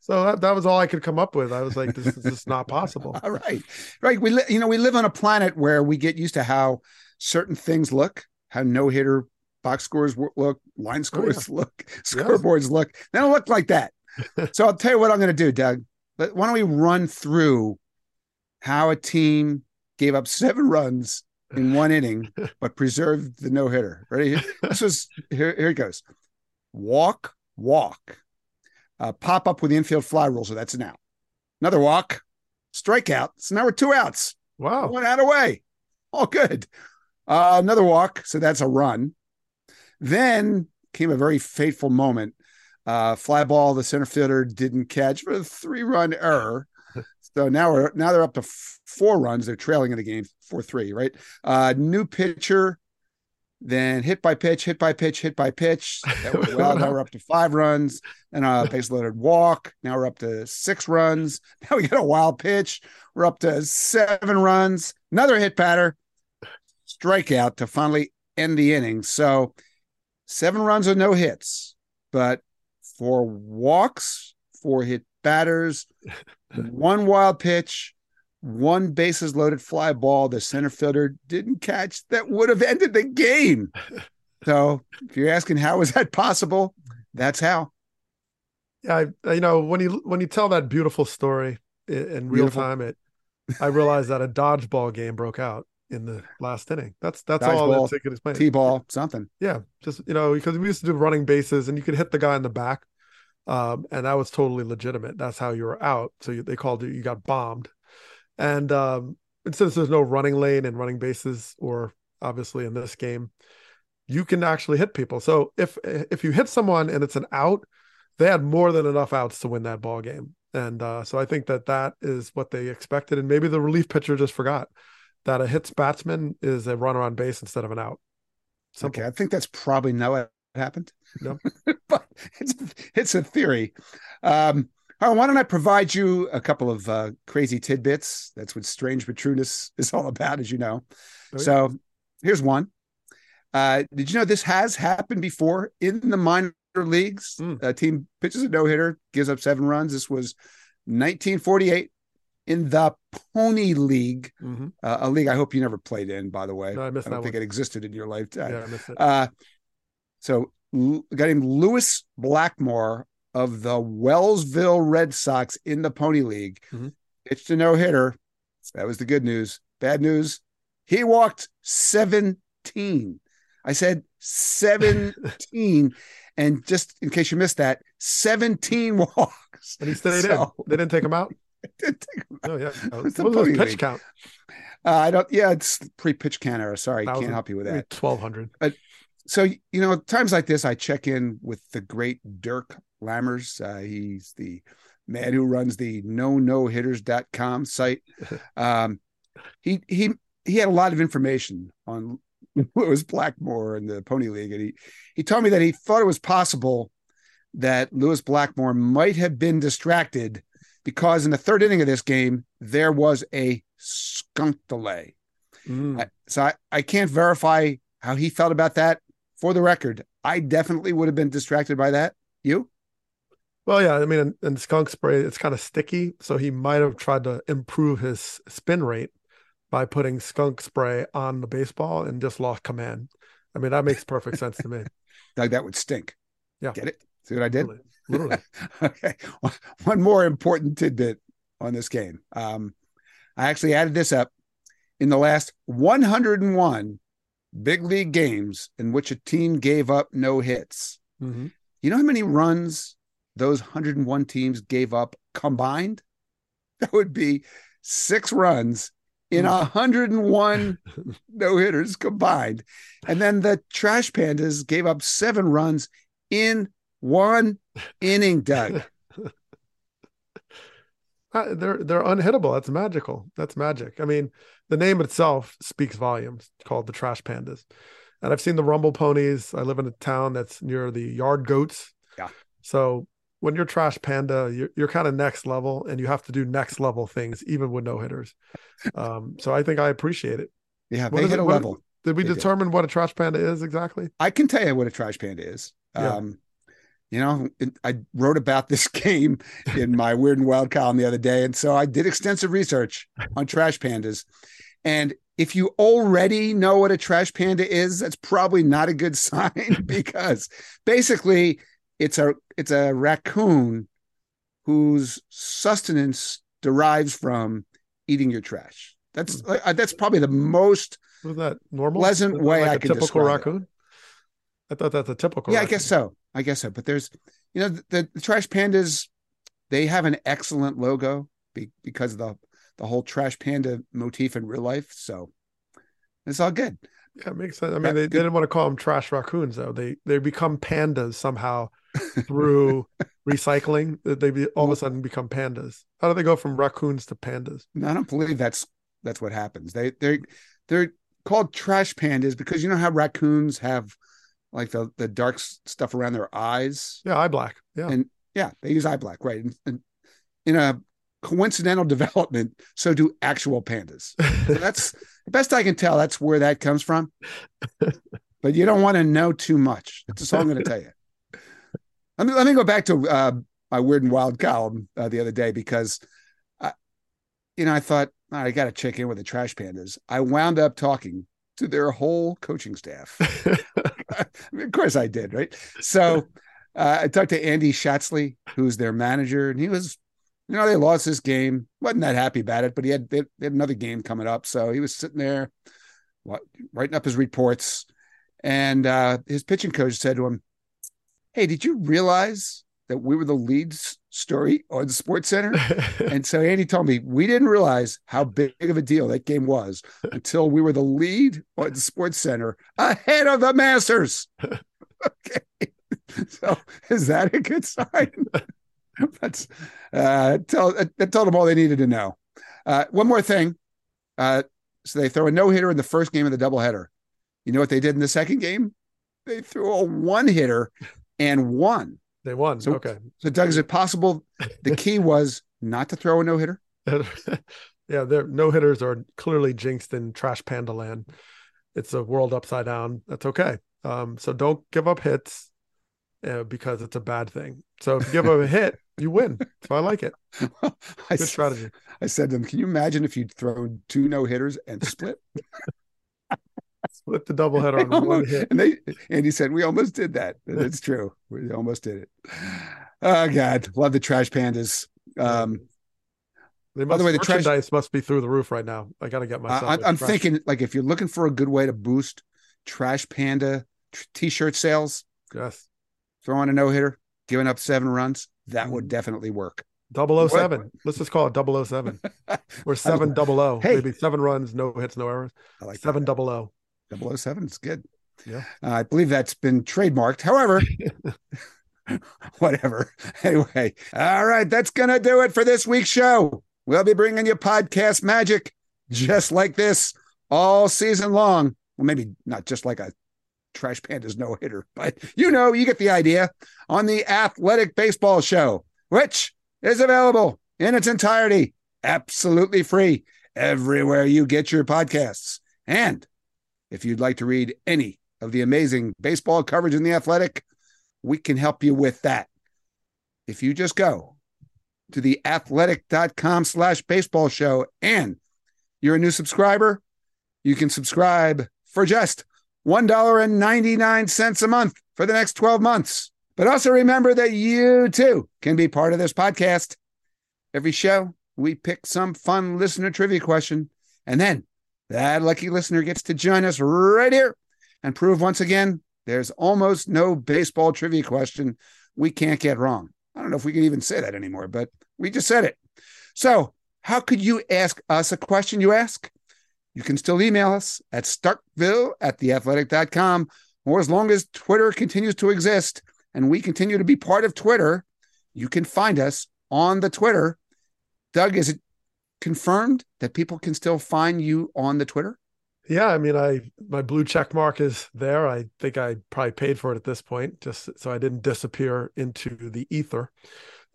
So that, that was all I could come up with. I was like, this is just not possible. All right, right. We li- you know we live on a planet where we get used to how certain things look, how no hitter box scores look, line scores look, scoreboards look. They don't look like that. so I'll tell you what I'm going to do, Doug. Let- Why don't we run through how a team gave up seven runs in one inning but preserved the no hitter? Ready? This was here. Here it goes. Walk, walk. Uh, pop up with the infield fly rule, so that's an out. Another walk, strikeout. So now we're two outs. Wow. One out away. All good. Uh, another walk. So that's a run. Then came a very fateful moment. Uh, fly ball, the center fielder didn't catch for a three run error. So now we're now they're up to f- four runs. They're trailing in the game four three, right? Uh, new pitcher, then hit by pitch, hit by pitch, hit by pitch. That went well. now we're up to five runs and a base loaded walk. Now we're up to six runs. Now we get a wild pitch. We're up to seven runs. Another hit batter, strikeout to finally end the inning. So seven runs with no hits, but four walks, four hit batters, one wild pitch, one bases loaded fly ball the center fielder didn't catch that would have ended the game. So if you're asking how is that possible, that's how. Yeah, I, you know when you when you tell that beautiful story in, in real Beautiful. time, it I realized that a dodgeball game broke out in the last inning. That's that's all Dodgeball, that explain. T-ball, something. Yeah, just you know because we used to do running bases and you could hit the guy in the back, um, and that was totally legitimate. That's how you were out. So you, they called you. you got bombed, and um, and since there's no running lane and running bases, or obviously in this game, you can actually hit people. So if if you hit someone and it's an out, they had more than enough outs to win that ball game. And uh, so I think that that is what they expected. And maybe the relief pitcher just forgot that a hits batsman is a runner on base instead of an out. Simple. Okay, I think that's probably not what happened. No, but it's it's a theory. Um, right, why don't I provide you a couple of uh, crazy tidbits? That's what strange but trueness is all about, as you know. Oh, yeah. So here's one. Uh, did you know this has happened before in the minor leagues? Mm. A team pitches a no hitter, gives up seven runs. This was 1948 in the Pony League, mm-hmm. uh, a league I hope you never played in. By the way, no, I, missed I don't think one. it existed in your lifetime. Yeah, I missed it. Uh, so, a guy named Lewis Blackmore of the Wellsville Red Sox in the Pony League mm-hmm. pitched a no hitter. That was the good news. Bad news, he walked 17. I said 17. and just in case you missed that, 17 walks. And he stayed so, in. They didn't take him out? Didn't take him out. Oh, yeah. What was pitch league. count? Uh, I don't, yeah, it's pre pitch count era. Sorry, I can't help you with that. 1200. But so, you know, times like this, I check in with the great Dirk Lammers. Uh, he's the man who runs the no no hitters.com site. Um, he, he, he had a lot of information on Lewis Blackmore in the Pony League, and he he told me that he thought it was possible that Lewis Blackmore might have been distracted because in the third inning of this game there was a skunk delay. Mm. I, so I, I can't verify how he felt about that. For the record, I definitely would have been distracted by that. You? Well, yeah. I mean, in, in skunk spray, it's kind of sticky, so he might have tried to improve his spin rate by putting skunk spray on the baseball and just lost command. I mean, that makes perfect sense to me. Doug, that would stink. Yeah. Get it? See what I did? Literally. okay. One more important tidbit on this game. Um, I actually added this up. In the last 101 big league games in which a team gave up no hits, mm-hmm. you know how many runs those 101 teams gave up combined? That would be six runs in 101 no hitters combined. And then the Trash Pandas gave up seven runs in one inning, Doug. Uh, they're they're unhittable. That's magical. That's magic. I mean, the name itself speaks volumes. It's called the Trash Pandas, and I've seen the Rumble Ponies. I live in a town that's near the Yard Goats. Yeah. So when you're trash panda, you're, you're kind of next level and you have to do next level things, even with no hitters. Um, so I think I appreciate it. Yeah, what they hit it, a what, level. Did we they determine do. what a trash panda is exactly? I can tell you what a trash panda is. Yeah. Um, you know, I wrote about this game in my Weird and Wild column the other day. And so I did extensive research on trash pandas. And if you already know what a trash panda is, that's probably not a good sign because basically it's a it's a raccoon whose sustenance derives from eating your trash. That's hmm. uh, that's probably the most was that normal pleasant way like I can typical raccoon. It. I thought that's a typical. Yeah. I guess so. I guess so. But there's, you know, the, the trash pandas, they have an excellent logo be, because of the the whole trash panda motif in real life. So it's all good. Yeah, it makes sense. I mean, they, they didn't want to call them trash raccoons though. They they become pandas somehow through recycling they be, all of a sudden become pandas? How do they go from raccoons to pandas? No, I don't believe that's that's what happens. They they they're called trash pandas because you know how raccoons have like the the dark stuff around their eyes. Yeah, eye black. Yeah, and yeah, they use eye black, right? And, and in a coincidental development, so do actual pandas. So that's the best I can tell. That's where that comes from. But you don't want to know too much. That's all I'm going to tell you. Let me let me go back to uh, my weird and wild column uh, the other day because, I, you know, I thought right, I got to check in with the Trash Pandas. I wound up talking to their whole coaching staff. Mean, of course, I did, right? So uh, I talked to Andy Schatzley, who's their manager, and he was, you know, they lost this game. wasn't that happy about it, but he had they, they had another game coming up, so he was sitting there, writing up his reports, and uh, his pitching coach said to him hey, did you realize that we were the lead story on Sports Center. and so Andy told me we didn't realize how big of a deal that game was until we were the lead on Sports Center ahead of the Masters. okay. So is that a good sign? That's uh tell that told them all they needed to know. Uh one more thing. Uh so they throw a no-hitter in the first game of the doubleheader. You know what they did in the second game? They threw a one-hitter and won. They won. So, okay. So, Doug, is it possible the key was not to throw a no hitter? yeah, their no hitters are clearly jinxed in trash panda land. It's a world upside down. That's okay. Um, so don't give up hits uh, because it's a bad thing. So if you give up a hit, you win. So I like it. I Good s- strategy. I said to them, "Can you imagine if you'd thrown two no hitters and split?" Split the doubleheader on one hit. and they and he said, "We almost did that. And It's true. We almost did it." Oh God, love the trash pandas. Um, They by the way, the trash. merchandise must be through the roof right now. I got to get myself. I, am trash- thinking like if you're looking for a good way to boost trash panda tr- t-shirt sales, yes, throwing a no hitter, giving up seven runs, that Mm-hmm. would definitely work. 007. Let's just call it 007 or 7 double O. Hey. Maybe seven runs, no hits, no errors. I like seven double O. 007 is good. Yeah. Uh, I believe that's been trademarked. However, whatever. Anyway, all right, that's going to do it for this week's show. We'll be bringing you podcast magic just like this all season long. Well, maybe not just like a Trash Pandas no hitter, but you know, you get the idea on the Athletic Baseball Show, which is available in its entirety, absolutely free, everywhere you get your podcasts. And if you'd like to read any of the amazing baseball coverage in the Athletic, we can help you with that. If you just go to the athletic.com slash baseball show and you're a new subscriber, you can subscribe for just $1.99 a month for the next 12 months. But also remember that you too can be part of this podcast. Every show, we pick some fun listener trivia question, and then that lucky listener gets to join us right here and prove once again there's almost no baseball trivia question we can't get wrong. I don't know if we can even say that anymore, but we just said it. So, how could you ask us a question you ask? You can still email us at starkville at theathletic.com, or as long as Twitter continues to exist and we continue to be part of Twitter, you can find us on the Twitter. Doug, is it confirmed that people can still find you on the Twitter? Yeah, I mean, I my blue check mark is there. I think I probably paid for it at this point, just so I didn't disappear into the ether.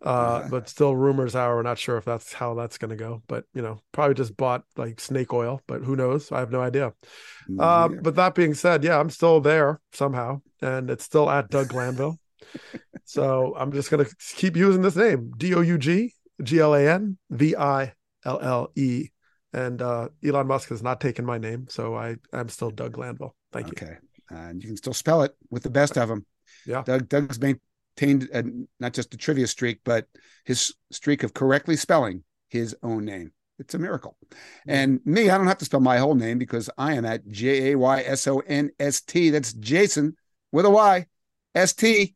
Uh, but still, rumors are we're not sure if that's how that's going to go. But you know, probably just bought like snake oil, but who knows? I have no idea. Uh, but that being said, yeah, I'm still there somehow, and it's still at Doug Glanville. so I'm just going to keep using this name: D O U G G L A N V I L L E. And uh, Elon Musk has not taken my name, so I I'm still Doug Glanville. Thank you. Okay, and you can still spell it with the best of them. Yeah, Doug Doug's maintained a, not just a trivia streak, but his streak of correctly spelling his own name. It's a miracle. And me, I don't have to spell my whole name because I am at J A Y S O N S T. That's Jason with a Y S T.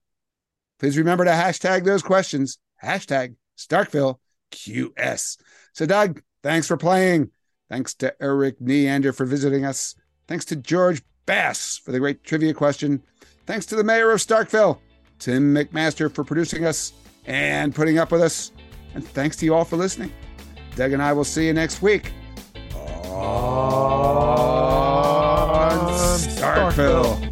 Please remember to hashtag those questions. Hashtag Starkville QS. So, Doug, thanks for playing. Thanks to Erik Neander for visiting us. Thanks to George Bass for the great trivia question. Thanks to the mayor of Starkville, Tim McMaster, for producing us and putting up with us. And thanks to you all for listening. Doug and I will see you next week on Starkville.